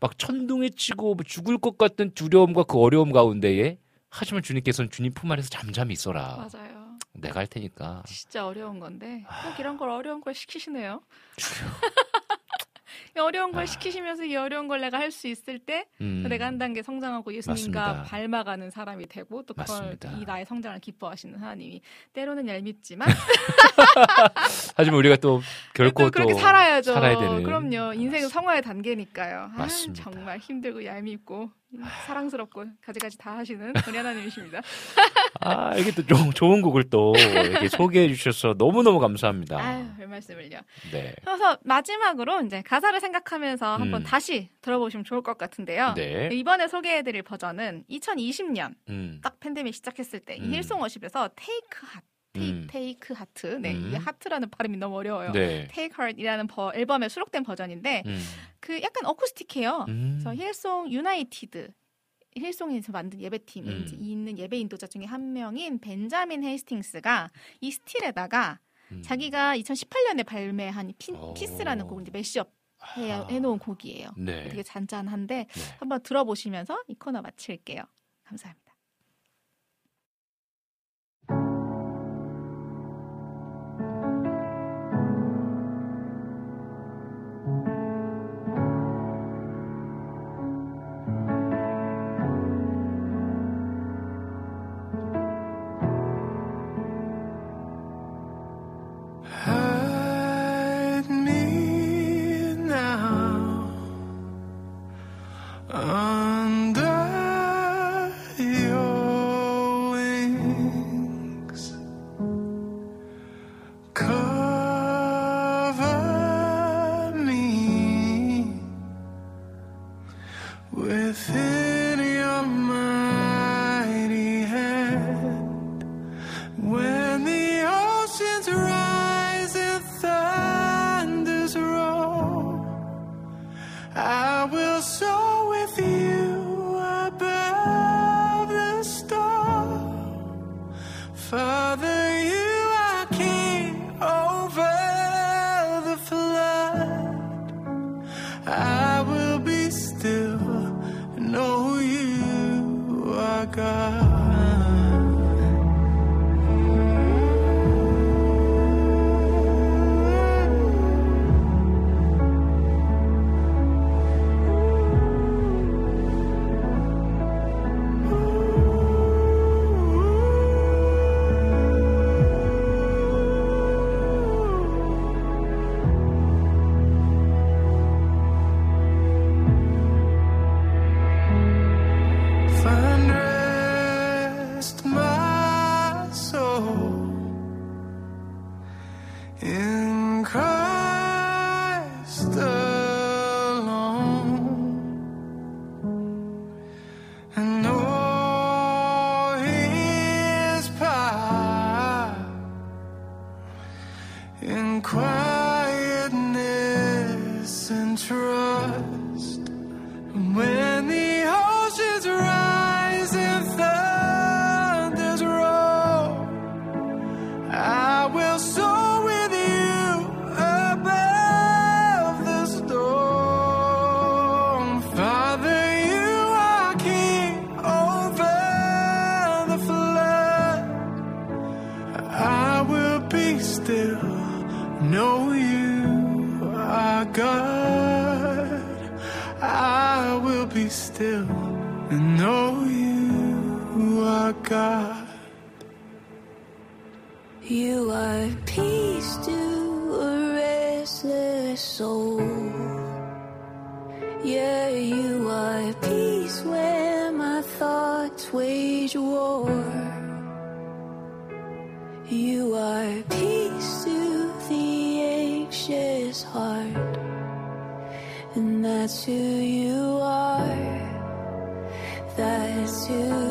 [SPEAKER 1] 막 천둥에 치고 뭐 죽을 것 같은 두려움과 그 어려움 가운데에 하지만 주님께서는 주님 품 안에서 잠잠히 있어라.
[SPEAKER 6] 맞아요.
[SPEAKER 1] 내가 할 테니까.
[SPEAKER 6] 진짜 어려운 건데 꼭 이런 걸 어려운 걸 시키시네요. 이 어려운 걸
[SPEAKER 1] 아.
[SPEAKER 6] 시키시면서 이 어려운 걸 내가 할 수 있을 때
[SPEAKER 1] 음.
[SPEAKER 6] 내가 한 단계 성장하고 예수님과
[SPEAKER 1] 맞습니다.
[SPEAKER 6] 닮아가는 사람이 되고 또 그걸
[SPEAKER 1] 맞습니다.
[SPEAKER 6] 이 나의 성장을 기뻐하시는 하나님이 때로는 얄밉지만
[SPEAKER 1] 하지만 우리가 또 결코
[SPEAKER 6] 또 그렇게
[SPEAKER 1] 또
[SPEAKER 6] 살아야죠.
[SPEAKER 1] 살아야 되는.
[SPEAKER 6] 그럼요. 인생은 성화의 단계니까요. 아. 정말 힘들고 얄밉고 사랑스럽고 가지가지 다 하시는 우리 하나님이십니다.
[SPEAKER 1] 아, 이게 또 좀 좋은 곡을 또 이렇게 소개해 주셔서 너무 너무 감사합니다.
[SPEAKER 6] 아유, 별 말씀을요.
[SPEAKER 1] 네.
[SPEAKER 6] 그래서 마지막으로 이제 가사를 생각하면서 한번
[SPEAKER 1] 음.
[SPEAKER 6] 다시 들어보시면 좋을 것 같은데요.
[SPEAKER 1] 네.
[SPEAKER 6] 이번에 소개해드릴 버전은 2020년
[SPEAKER 1] 음.
[SPEAKER 6] 딱 팬데믹 시작했을 때이
[SPEAKER 1] 음.
[SPEAKER 6] 힐송 워십에서 Take 하 Take,
[SPEAKER 1] 음.
[SPEAKER 6] Take Heart 네
[SPEAKER 1] 음.
[SPEAKER 6] 이게 Heart라는 발음이 너무 어려워요.
[SPEAKER 1] 네.
[SPEAKER 6] Take Heart이라는 버- 앨범에 수록된 버전인데
[SPEAKER 1] 음.
[SPEAKER 6] 그 약간 어쿠스틱해요.
[SPEAKER 1] 음.
[SPEAKER 6] 그래서 힐송 유나이티드 힐송에서 만든 예배팀에
[SPEAKER 1] 음.
[SPEAKER 6] 있는 예배 인도자 중에 한 명인 벤자민 헤이스팅스가 이 Still에다가
[SPEAKER 1] 음.
[SPEAKER 6] 자기가 2018년에 발매한 피,
[SPEAKER 1] 오.
[SPEAKER 6] Peace라는 곡을 이제 mashup 해,
[SPEAKER 1] 아.
[SPEAKER 6] 해놓은 곡이에요.
[SPEAKER 1] 네.
[SPEAKER 6] 되게 잔잔한데
[SPEAKER 1] 네.
[SPEAKER 6] 한번 들어보시면서 이 코너 마칠게요. 감사합니다.
[SPEAKER 11] Trust. God. You are
[SPEAKER 12] peace to a restless soul. Yeah, you are peace when my thoughts wage war. You are peace to the anxious heart. And that's who you are. That's who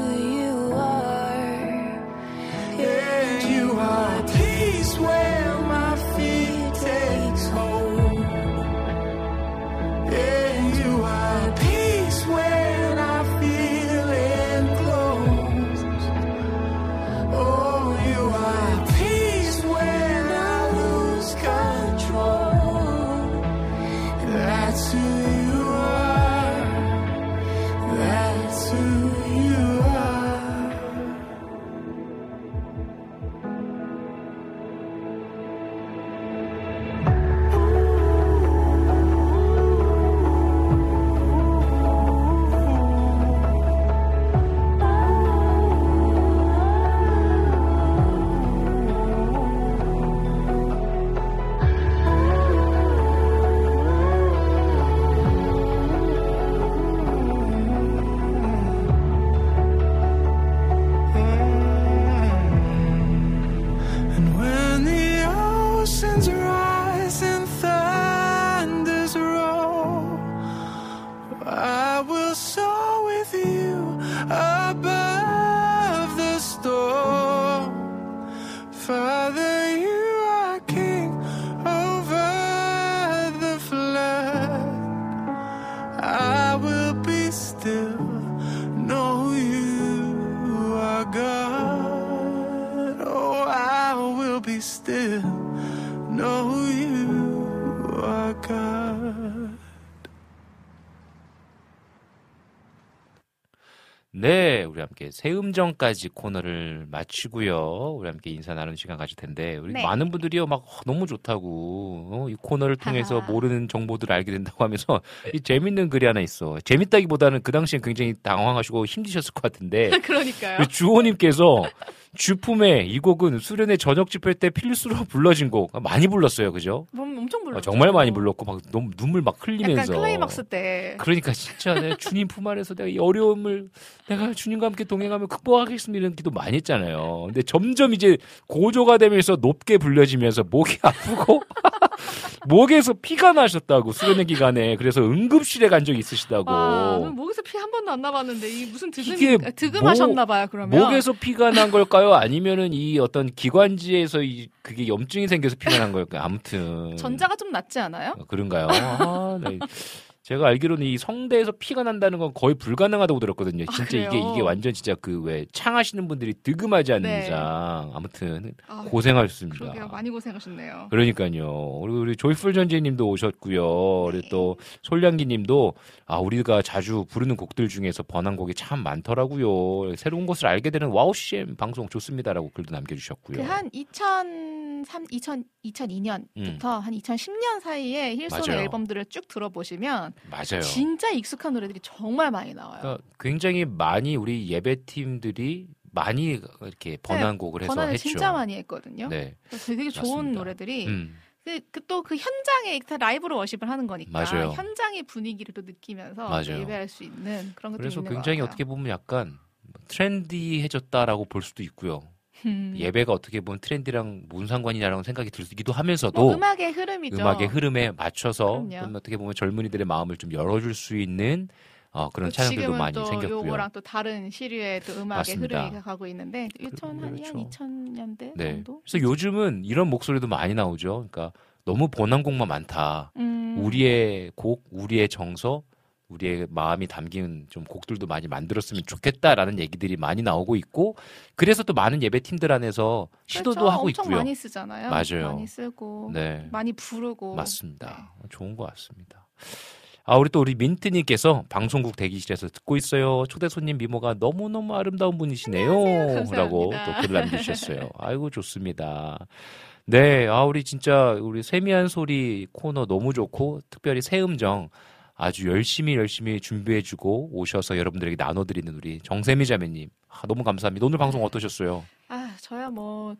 [SPEAKER 1] 함께 새음정까지 코너를 마치고요. 우리 함께 인사 나누는 시간 가질 텐데 우리
[SPEAKER 6] 네.
[SPEAKER 1] 많은 분들이요 막 어, 너무 좋다고 어, 이 코너를 통해서
[SPEAKER 6] 하하.
[SPEAKER 1] 모르는 정보들을 알게 된다고 하면서 이 재밌는 글이 하나 있어. 재밌다기보다는 그 당시엔 굉장히 당황하시고 힘드셨을 것 같은데
[SPEAKER 6] 그러니까요.
[SPEAKER 1] 주호님께서 주 품에 이 곡은 수련회 저녁 집회 때 필수로 불러진 곡 많이 불렀어요, 그죠?
[SPEAKER 6] 뭐 엄청
[SPEAKER 1] 어,
[SPEAKER 6] 불렀죠.
[SPEAKER 1] 정말 많이 불렀고 막 너무 눈물 막 흘리면서
[SPEAKER 6] 클라이막스 때.
[SPEAKER 1] 그러니까 진짜 내 주님 품 안에서 내가 이 어려움을 내가 주님과 함께 동행하며 극복하겠습니다 이런 기도 많이 했잖아요. 근데 점점 이제 고조가 되면서 높게 불려지면서 목이 아프고 목에서 피가 나셨다고 수련회 기간에 그래서 응급실에 간 적이 있으시다고.
[SPEAKER 6] 아, 목에서 피 한 번도 안 나봤는데 이 무슨 득음 득음하셨나 봐요. 그러면
[SPEAKER 1] 목에서 피가 난 걸까요? 아니면은 이 어떤 기관지에서 이 그게 염증이 생겨서 피가 난 걸까요? 아무튼
[SPEAKER 6] 전자가 좀 낫지 않아요?
[SPEAKER 1] 어, 그런가요? 아, 네. 제가 알기로는 이 성대에서 피가 난다는 건 거의 불가능하다고 들었거든요.
[SPEAKER 6] 아,
[SPEAKER 1] 진짜
[SPEAKER 6] 그래요?
[SPEAKER 1] 이게 이게 완전 진짜 그 왜 창하시는 분들이 득음하지 않는
[SPEAKER 6] 네.
[SPEAKER 1] 이상 아무튼
[SPEAKER 6] 아,
[SPEAKER 1] 고생하셨습니다.
[SPEAKER 6] 그러게요. 많이 고생하셨네요.
[SPEAKER 1] 그러니까요. 우리, 우리 조이풀 전재님도 오셨고요. 그리고 또 솔량기님도 아 우리가 자주 부르는 곡들 중에서 번안곡이 참 많더라고요. 새로운 것을 알게 되는 와우 CCM 방송 좋습니다라고 글도 남겨주셨고요.
[SPEAKER 6] 그 한 2003, 2000, 2002년부터 한 2010년 사이에
[SPEAKER 1] 음. 맞아요.
[SPEAKER 6] 앨범들을 쭉 들어보시면
[SPEAKER 1] 맞아요.
[SPEAKER 6] 진짜 익숙한 노래들이 정말 많이 나와요.
[SPEAKER 1] 그러니까 굉장히 많이 우리 예배팀들이 많이 이렇게 번안곡을 해서
[SPEAKER 6] 네, 번안을
[SPEAKER 1] 했죠.
[SPEAKER 6] 진짜 많이 했거든요.
[SPEAKER 1] 네.
[SPEAKER 6] 그래서 되게 좋은
[SPEAKER 1] 맞습니다.
[SPEAKER 6] 노래들이
[SPEAKER 1] 음.
[SPEAKER 6] 또그 현장에 다 라이브로 워십을 하는 거니까
[SPEAKER 1] 맞아요.
[SPEAKER 6] 현장의 분위기를 또 느끼면서
[SPEAKER 1] 맞아요.
[SPEAKER 6] 예배할 수 있는 그런 것도
[SPEAKER 1] 그래서 굉장히. 어떻게 보면 약간 트렌디해졌다라고 볼 수도 있고요.
[SPEAKER 6] 음.
[SPEAKER 1] 예배가 어떻게 보면 트렌디랑 무슨 상관이냐라는 생각이 들기도 하면서도
[SPEAKER 6] 뭐 음악의 흐름이죠.
[SPEAKER 1] 음악의 흐름에 맞춰서. 좀 어떻게 보면 젊은이들의 마음을 좀 열어줄 수 있는 어, 그런
[SPEAKER 6] 지금은
[SPEAKER 1] 많이
[SPEAKER 6] 또
[SPEAKER 1] 생겼고요.
[SPEAKER 6] 요거랑 또 다른 시류의 또 음악의
[SPEAKER 1] 맞습니다.
[SPEAKER 6] 흐름이 가고 있는데 2000, 한
[SPEAKER 1] 그렇죠.
[SPEAKER 6] 2000년대
[SPEAKER 1] 네.
[SPEAKER 6] 정도?
[SPEAKER 1] 그래서 요즘은 이런 목소리도 많이 나오죠. 그러니까 너무 번안곡만 많다.
[SPEAKER 6] 음.
[SPEAKER 1] 우리의 곡, 우리의 정서, 우리의 마음이 담긴 좀 곡들도 많이 만들었으면 좋겠다라는 얘기들이 많이 나오고 있고 그래서 또 많은 예배 팀들 안에서 시도도
[SPEAKER 6] 그렇죠.
[SPEAKER 1] 하고
[SPEAKER 6] 엄청
[SPEAKER 1] 있고요.
[SPEAKER 6] 많이 쓰잖아요.
[SPEAKER 1] 맞아요.
[SPEAKER 6] 많이 쓰고
[SPEAKER 1] 네.
[SPEAKER 6] 많이 부르고
[SPEAKER 1] 맞습니다. 좋은 것 같습니다. 아, 우리 또 우리 민트님께서 방송국 대기실에서 듣고 있어요. 초대 손님 미모가 너무 너무 아름다운 분이시네요.
[SPEAKER 6] 안녕하세요.
[SPEAKER 1] 라고 또. 글을 남기셨어요. 아이고, 좋습니다. 네, 아, 우리 진짜 우리 세미한 소리 코너 너무 좋고, 특별히 새음정 아주 열심히 열심히 준비해주고 오셔서 여러분들에게 나눠드리는 우리 정세미 자매님. 아, 너무 감사합니다. 오늘 방송 어떠셨어요?
[SPEAKER 6] 아, 저야 뭐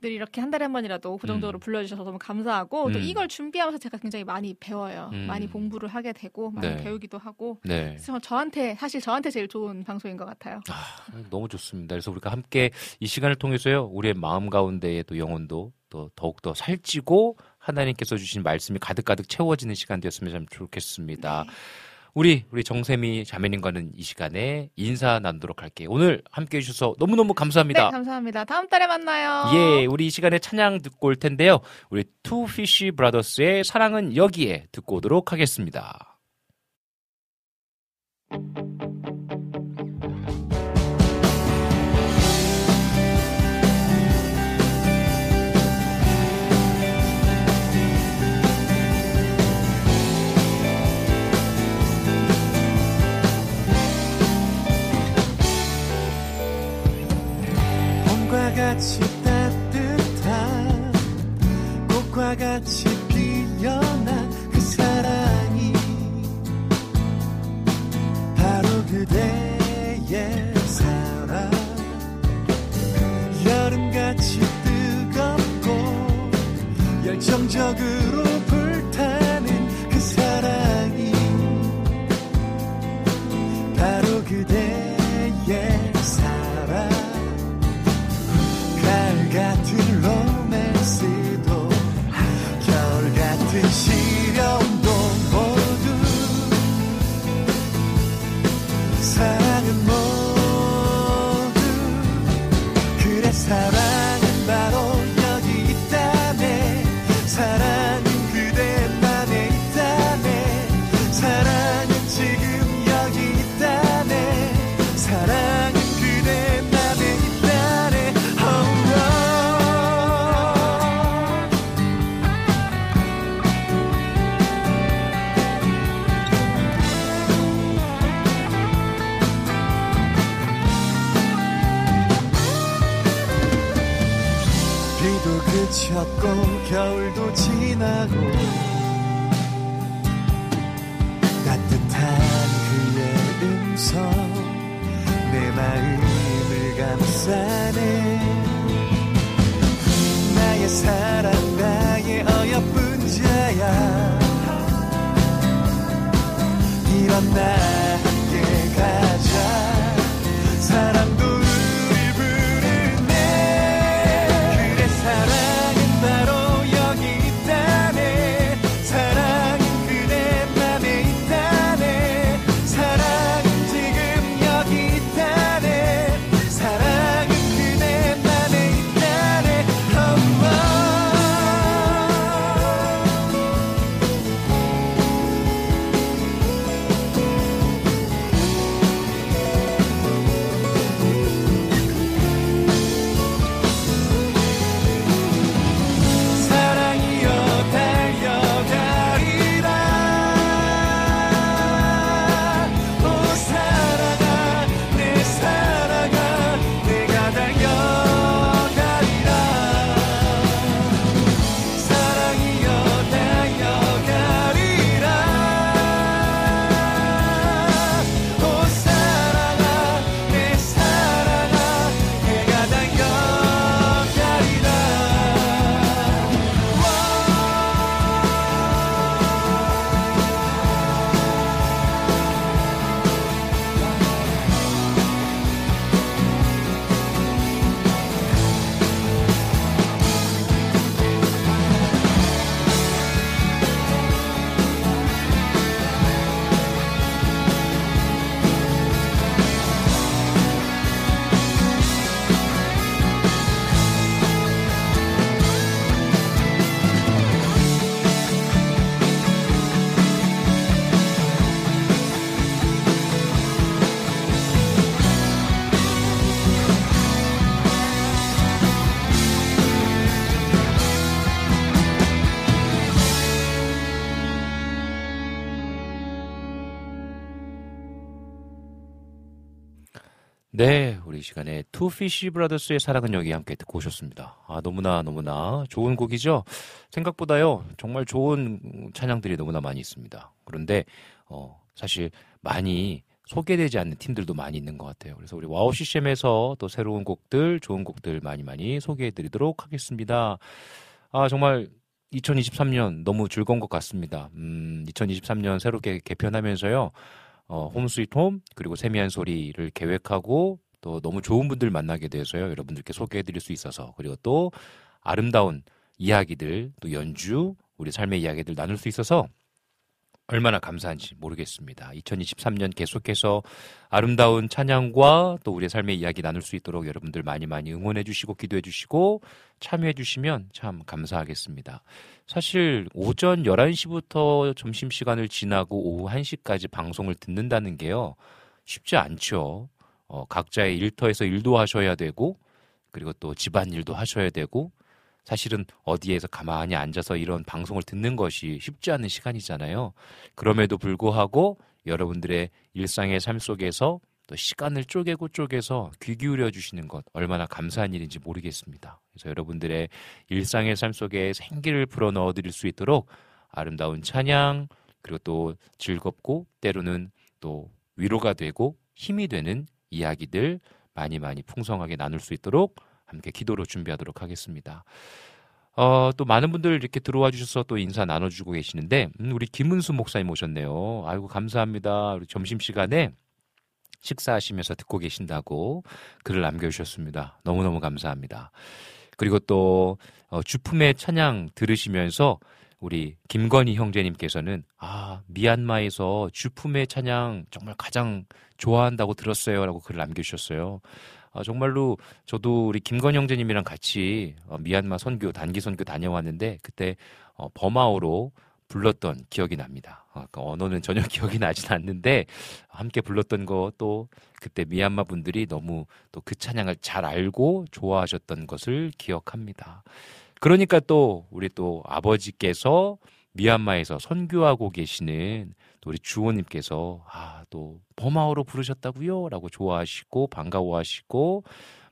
[SPEAKER 6] 늘 이렇게 한 달에 한 번이라도 고정적으로
[SPEAKER 1] 음.
[SPEAKER 6] 불러주셔서 너무 감사하고 또
[SPEAKER 1] 음.
[SPEAKER 6] 이걸 준비하면서 제가 굉장히 많이 배워요.
[SPEAKER 1] 음.
[SPEAKER 6] 많이 공부를 하게 되고 많이
[SPEAKER 1] 네.
[SPEAKER 6] 배우기도 하고
[SPEAKER 1] 네.
[SPEAKER 6] 그래서 저한테 사실 저한테 제일 좋은 방송인 것 같아요.
[SPEAKER 1] 아, 너무 좋습니다. 그래서 우리가 함께 이 시간을 통해서요, 우리의 마음 가운데의 또 영혼도 또 더욱더 살찌고 하나님께서 주신 말씀이 가득가득 채워지는 시간 되었으면 참 좋겠습니다. 우리, 우리 정세미 자매님과는 이 시간에 인사 나누도록 할게요. 오늘 함께 해주셔서 너무너무 감사합니다.
[SPEAKER 6] 네, 감사합니다. 다음 달에 만나요.
[SPEAKER 1] 예, 우리 이 시간에 찬양 듣고 올 텐데요. 우리 투피쉬 브라더스의 사랑은 여기에 듣고 오도록 하겠습니다.
[SPEAKER 3] 봄과 같이 따뜻한 꽃과 같이 피어난 그 사랑이 바로 그대의 사랑. 여름같이 뜨겁고 열정적으로 그쳤고 겨울도 지나고 따뜻한 그의 음성 내 마음을
[SPEAKER 1] 감싸네 우리 이 시간에 투피쉬 브라더스의 사랑은 여기 함께 듣고 오셨습니다. 아, 너무나 너무나 좋은 곡이죠. 생각보다요, 정말 좋은 찬양들이 너무나 많이 있습니다. 그런데, 어, 사실 많이 소개되지 않는 팀들도 많이 있는 것 같아요. 그래서 우리 와우 CCM에서 또 새로운 곡들, 좋은 곡들 많이 많이 소개해 드리도록 하겠습니다. 아, 정말 2023년 너무 즐거운 것 같습니다. 음, 2023년 새롭게 개편하면서요. 어, 홈 스위트 홈 그리고 세미한 소리를 계획하고 또 너무 좋은 분들 만나게 돼서요. 여러분들께 소개해 드릴 수 있어서 그리고 또 아름다운 이야기들 또 연주 우리 삶의 이야기들 나눌 수 있어서 얼마나 감사한지 모르겠습니다. 2023년 계속해서 아름다운 찬양과 또 우리의 삶의 이야기 나눌 수 있도록 여러분들 많이 많이 응원해 주시고 기도해 주시고 참여해 주시면 참 감사하겠습니다. 사실 오전 11시부터 점심시간을 지나고 오후 1시까지 방송을 듣는다는 게요. 쉽지 않죠. 어, 각자의 일터에서 일도 하셔야 되고 그리고 또 집안 일도 하셔야 되고 사실은 어디에서 가만히 앉아서 이런 방송을 듣는 것이 쉽지 않은 시간이잖아요. 그럼에도 불구하고 여러분들의 일상의 삶 속에서 또 시간을 쪼개고 쪼개서 귀 기울여 주시는 것 얼마나 감사한 일인지 모르겠습니다. 그래서 여러분들의 일상의 삶 속에 생기를 불어 넣어 드릴 수 있도록 아름다운 찬양 그리고 또 즐겁고 때로는 또 위로가 되고 힘이 되는 이야기들 많이 많이 풍성하게 나눌 수 있도록 함께 기도로 준비하도록 하겠습니다. 어, 또 많은 분들 이렇게 들어와 주셔서 또 인사 나눠주고 계시는데, 음, 우리 김은수 목사님 오셨네요. 아이고, 감사합니다. 우리 점심시간에 식사하시면서 듣고 계신다고 글을 남겨주셨습니다. 너무너무 감사합니다. 그리고 또, 어, 주품의 찬양 들으시면서 우리 김건희 형제님께서는 아, 미얀마에서 주품의 찬양 정말 가장 좋아한다고 들었어요. 라고 글을 남겨주셨어요. 아, 정말로 저도 우리 김건 형제님이랑 같이 어, 미얀마 선교 단기 선교 다녀왔는데 그때 어, 버마어로 불렀던 기억이 납니다. 어, 그 언어는 전혀 기억이 나진 않는데 함께 불렀던 거 또 그때 미얀마 분들이 너무 또 그 찬양을 잘 알고 좋아하셨던 것을 기억합니다. 그러니까 또 우리 또 아버지께서 미얀마에서 선교하고 계시는 또 우리 주호님께서 아 또 버마어로 부르셨다고요? 라고 좋아하시고 반가워하시고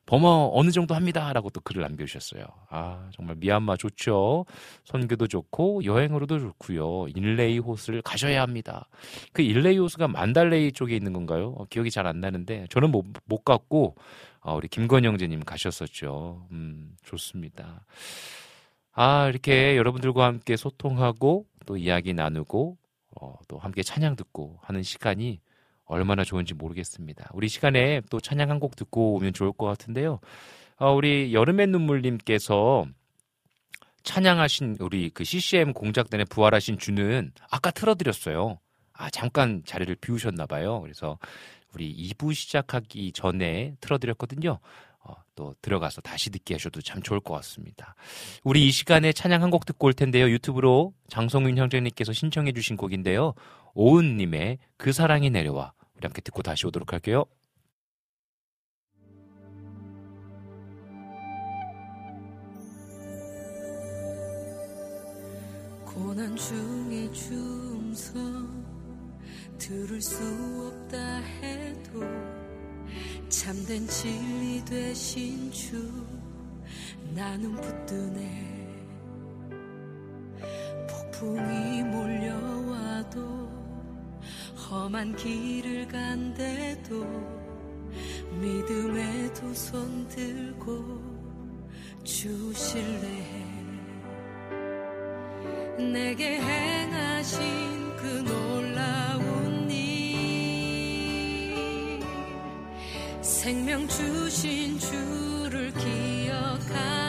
[SPEAKER 1] 범어 어느 정도 합니다라고 또 글을 남겨주셨어요. 아 정말 미얀마 좋죠. 선교도 좋고 여행으로도 좋고요. 일레이 호수를 가셔야 합니다. 그 일레이 호수가 만달레이 쪽에 있는 건가요? 어, 기억이 잘 안 나는데 저는 못, 못 갔고 어, 우리 김건영재님 가셨었죠. 음 좋습니다. 아 이렇게 여러분들과 함께 소통하고 또 이야기 나누고 어, 또 함께 찬양 듣고 하는 시간이 얼마나 좋은지 모르겠습니다. 우리 시간에 또 찬양 한 곡 듣고 오면 좋을 것 같은데요. 어, 우리 여름의 눈물님께서 찬양하신 우리 그 CCM 공작단에 부활하신 주는 아까 틀어드렸어요. 아, 잠깐 자리를 비우셨나 봐요. 그래서 우리 2부 시작하기 전에 틀어드렸거든요. 어, 또 들어가서 다시 듣기 하셔도 참 좋을 것 같습니다. 우리 이 시간에 찬양 한 곡 듣고 올 텐데요. 유튜브로 장성윤 형제님께서 신청해 주신 곡인데요. 오은님의 그 사랑이 내려와 우리 함께 듣고 다시 오도록 할게요.
[SPEAKER 12] 고난 중에 중서 들을 수 없다 해도 참된 진리 되신 주 나는 붙드네 폭풍이 몰려와도 험한 길을 간대도 믿음의 두손 들고 주실래 내게 행하신 그 놀라운 일. 생명 주신 주를 기억하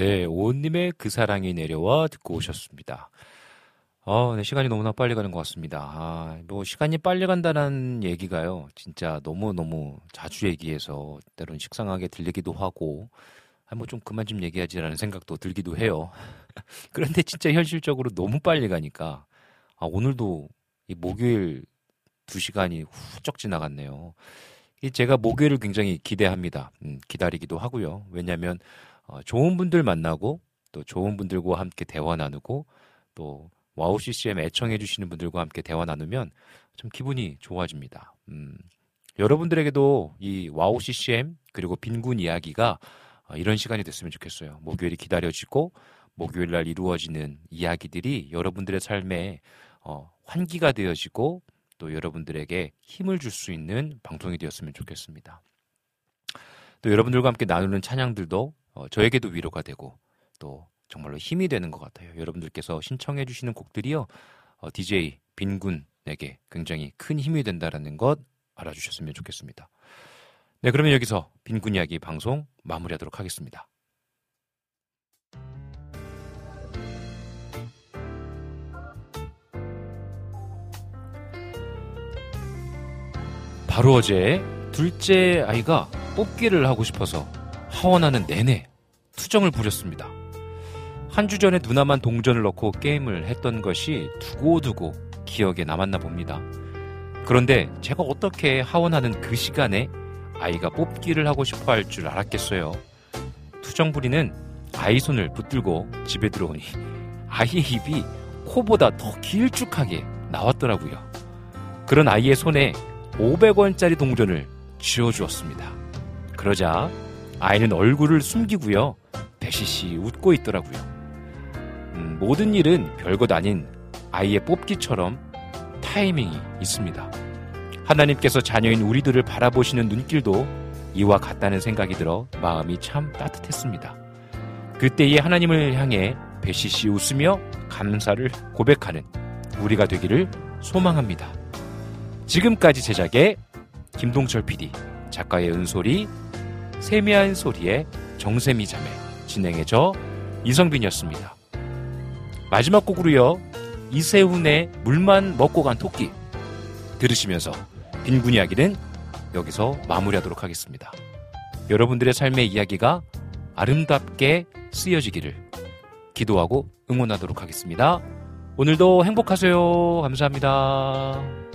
[SPEAKER 12] 네,
[SPEAKER 1] 오님의 그 사랑이 내려와 듣고 오셨습니다. 어, 네, 시간이 너무나 빨리 가는 것 같습니다. 아, 뭐, 시간이 빨리 간다는 얘기가요. 진짜 너무너무 자주 얘기해서 때론 식상하게 들리기도 하고, 아, 뭐 좀 그만 좀 얘기하지라는 생각도 들기도 해요. 그런데 진짜 현실적으로 너무 빨리 가니까, 아, 오늘도 이 목요일 두 시간이 훌쩍 지나갔네요. 이 제가 목요일을 굉장히 기대합니다. 음, 기다리기도 하고요. 왜냐하면 어, 좋은 분들 만나고 또 좋은 분들과 함께 대화 나누고 또 와우 CCM 애청해 주시는 분들과 함께 대화 나누면 좀 기분이 좋아집니다. 음, 여러분들에게도 이 와우 CCM 그리고 빈군 이야기가 어, 이런 시간이 됐으면 좋겠어요. 목요일이 기다려지고 목요일 날 이루어지는 이야기들이 여러분들의 삶에 어, 환기가 되어지고 또 여러분들에게 힘을 줄 수 있는 방송이 되었으면 좋겠습니다. 또 여러분들과 함께 나누는 찬양들도 어, 저에게도 위로가 되고 또 정말로 힘이 되는 것 같아요. 여러분들께서 신청해 주시는 곡들이요. 어, DJ 빈군에게 굉장히 큰 힘이 된다라는 것 알아주셨으면 좋겠습니다. 네, 그러면 여기서 빈군 이야기 방송 마무리하도록 하겠습니다. 바로 어제 둘째 아이가 뽑기를 하고 싶어서 하원하는 내내 투정을 부렸습니다. 한 주 전에 누나만 동전을 넣고 게임을 했던 것이 두고두고 기억에 남았나 봅니다. 그런데 제가 어떻게 하원하는 그 시간에 아이가 뽑기를 하고 싶어 할 줄 알았겠어요. 투정부리는 아이 손을 붙들고 집에 들어오니 아이의 입이 코보다 더 길쭉하게 나왔더라고요. 그런 아이의 손에 500원짜리 동전을 쥐어주었습니다. 그러자 아이는 얼굴을 숨기고요. 배시시 웃고 있더라고요. 음, 모든 일은 별것 아닌 아이의 뽑기처럼 타이밍이 있습니다. 하나님께서 자녀인 우리들을 바라보시는 눈길도 이와 같다는 생각이 들어 마음이 참 따뜻했습니다. 그때의 하나님을 향해 배시시 웃으며 감사를 고백하는 우리가 되기를 소망합니다. 지금까지 제작의 김동철 PD, 작가의 은솔이, 세미한 소리의 정세미 자매, 진행의 저 이성빈이었습니다. 마지막 곡으로요, 이세훈의 물만 먹고 간 토끼 들으시면서 빈군 이야기는 여기서 마무리하도록 하겠습니다. 여러분들의 삶의 이야기가 아름답게 쓰여지기를 기도하고 응원하도록 하겠습니다. 오늘도 행복하세요. 감사합니다.